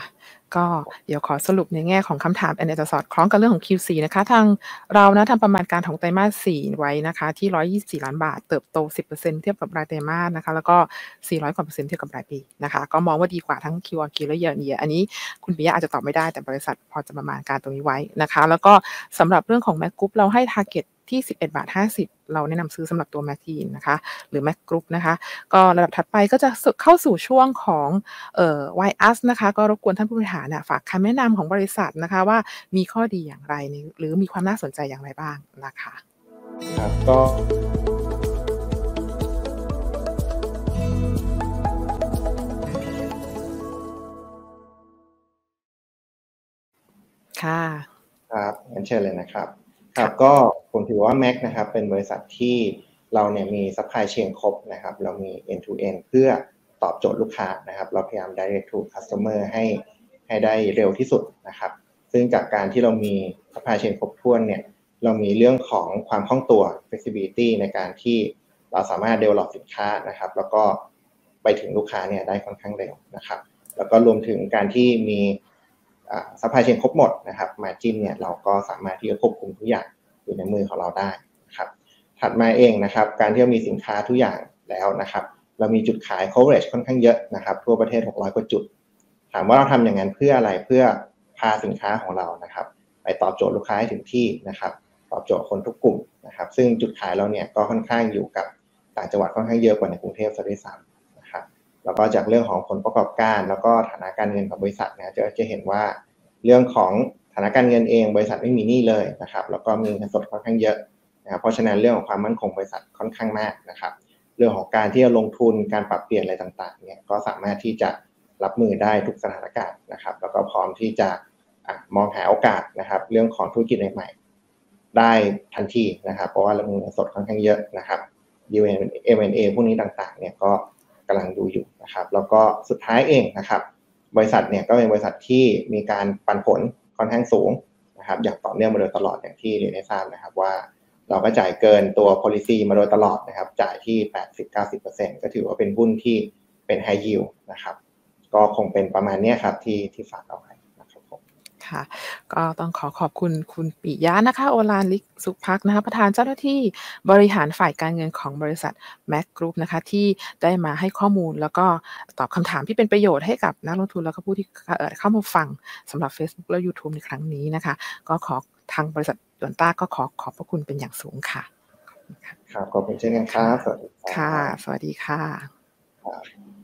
ก็เดี๋ยวขอสรุปในแง่ของคำถามอันจะสอดคล้องกับเรื่องของ Q4 นะคะ ทางเรานะทำประมาณการของไตรมาส 4 ไว้นะคะ ที่ 124 ล้านบาท เติบโต 10%เทียบกับรายไตรมาสนะคะ แล้วก็ 400 กว่าเปอร์เซ็นต์เทียบกับรายปีนะคะ ก็มองว่าดีกว่าทั้ง Q on Q และ Year on Year อันนี้คุณปิยะอาจจะตอบไม่ได้แต่บริษัทพอจะประมาณการตรงนี้ไว้นะคะ แล้วก็สำหรับเรื่องของ Mac Group เราให้ Target ที่ 11 บาท 50 เราแนะนำซื้อสำหรับตัว Mac ทีนนะคะ หรือ Mac Group นะคะ ก็ระดับถัดไปก็จะเข้าสู่ช่วงของเอ่อ y us นะคะ ก็รบกวนท่านผู้บริหารเนี่ยฝากคำแนะนำของบริษัทนะคะว่ามีข้อดีอย่างไร หรือมีความน่าสนใจอย่างไรบ้างนะคะครับก็ค่ะ ครับงั้นเชิญเลยนะครับ ครับก็ผมถือว่า Mac นะครับเป็นบริษัทที่เราเนี่ยมี supply chain ครบนะครับเรามี end to end เพื่อตอบโจทย์ลูกค้านะครับเราพยายาม direct to customer ให้ให้ได้เร็วที่สุดนะครับ ซึ่งจากการที่เรามี supply chain ครบถ้วนเนี่ยเรามีเรื่องของความคล่องตัว flexibility ในการที่เราสามารถ develop สินค้านะครับ แล้วก็ไปถึงลูกค้าเนี่ยได้ค่อนข้างเร็วนะครับ แล้วก็รวมถึงการที่มี supply chain ครบหมดนะครับ margin เนี่ยเราก็สามารถที่จะควบคุมทุกอย่างอยู่ในมือของเราได้นะครับถัดมาเองนะครับการที่เรามีสินค้าทุกอย่างแล้วนะครับ เรามีจุดขาย coverage ค่อนข้างเยอะนะครับทั่วประเทศ 600 กว่าจุด ถามว่าเราทำอย่างนั้นเพื่ออะไรเพื่อพาสินค้าของเรานะครับ ไปตอบโจทย์ลูกค้าให้ถึงที่นะครับ ตอบโจทย์คนทุกกลุ่มนะครับ ซึ่งจุดขายเราเนี่ยก็ค่อนข้างอยู่กับต่างจังหวัดค่อนข้างเยอะกว่าในกรุงเทพซะด้วยซ้ำน แล้วก็จากเรื่องของผลประกอบการ แล้วก็ฐานะการเงินของบริษัทนี่ยจะจะเห็นว่าเรื่องของฐานะการเงินเองบริษัทไม่มีหนี้เลยนะครับ แล้วก็มีเงินสดค่อนข้างเยอะนะครับเพราะฉะนั้นเรื่องของความมั่นคงบริษัทค่อนข้างมากนะครับ เรื่องของการที่จะลงทุนการปรับเปลี่ยนอะไรต่างๆเนี่ยก็สามารถที่จะรับมือได้ทุกสถานการณ์นะครับ แล้วก็พร้อมที่จะมองหาโอกาสนะครับ เรื่องของธุรกิจใหม่ๆได้ทันทีนะครับ เพราะว่าเรามีเงินสดค่อนข้างเยอะนะครับ M&A พวกนี้ต่างๆ เนี่ยก็ กำลังดูอยู่นะครับ แล้วก็สุดท้ายเองนะครับ บริษัทเนี่ยก็เป็นบริษัทที่มีการปันผลค่อนข้างสูงนะครับอย่างต่อเนื่องมาโดยตลอดอย่างที่เรียนให้ทราบนะครับว่าเราก็จ่ายเกินตัว policy มาโดยตลอดนะครับ จ่ายที่ 80-90%ก็ถือว่าเป็นหุ้นที่เป็น high yield นะครับ ก็คงเป็นประมาณนี้ครับที่ที่ฝากเอาไว้ ค่ะก็ต้องขอขอบคุณคุณปิยะนะคะ โอลานลิกสุพักนะคะ ประธานเจ้าหน้าที่บริหารฝ่ายการเงินของบริษัทแม็กกรุ๊ปนะคะ ที่ได้มาให้ข้อมูลแล้วก็ตอบคำถามที่เป็นประโยชน์ให้กับนักลงทุนแล้วก็ผู้ที่เข้ามาฟังสำหรับ Facebook และ YouTube ในครั้งนี้นะคะ ก็ขอทางบริษัทดอนต้าก็ขอขอบพระคุณเป็นอย่างสูงค่ะ ครับขอบคุณเช่นกันครับ ค่ะ สวัสดีค่ะ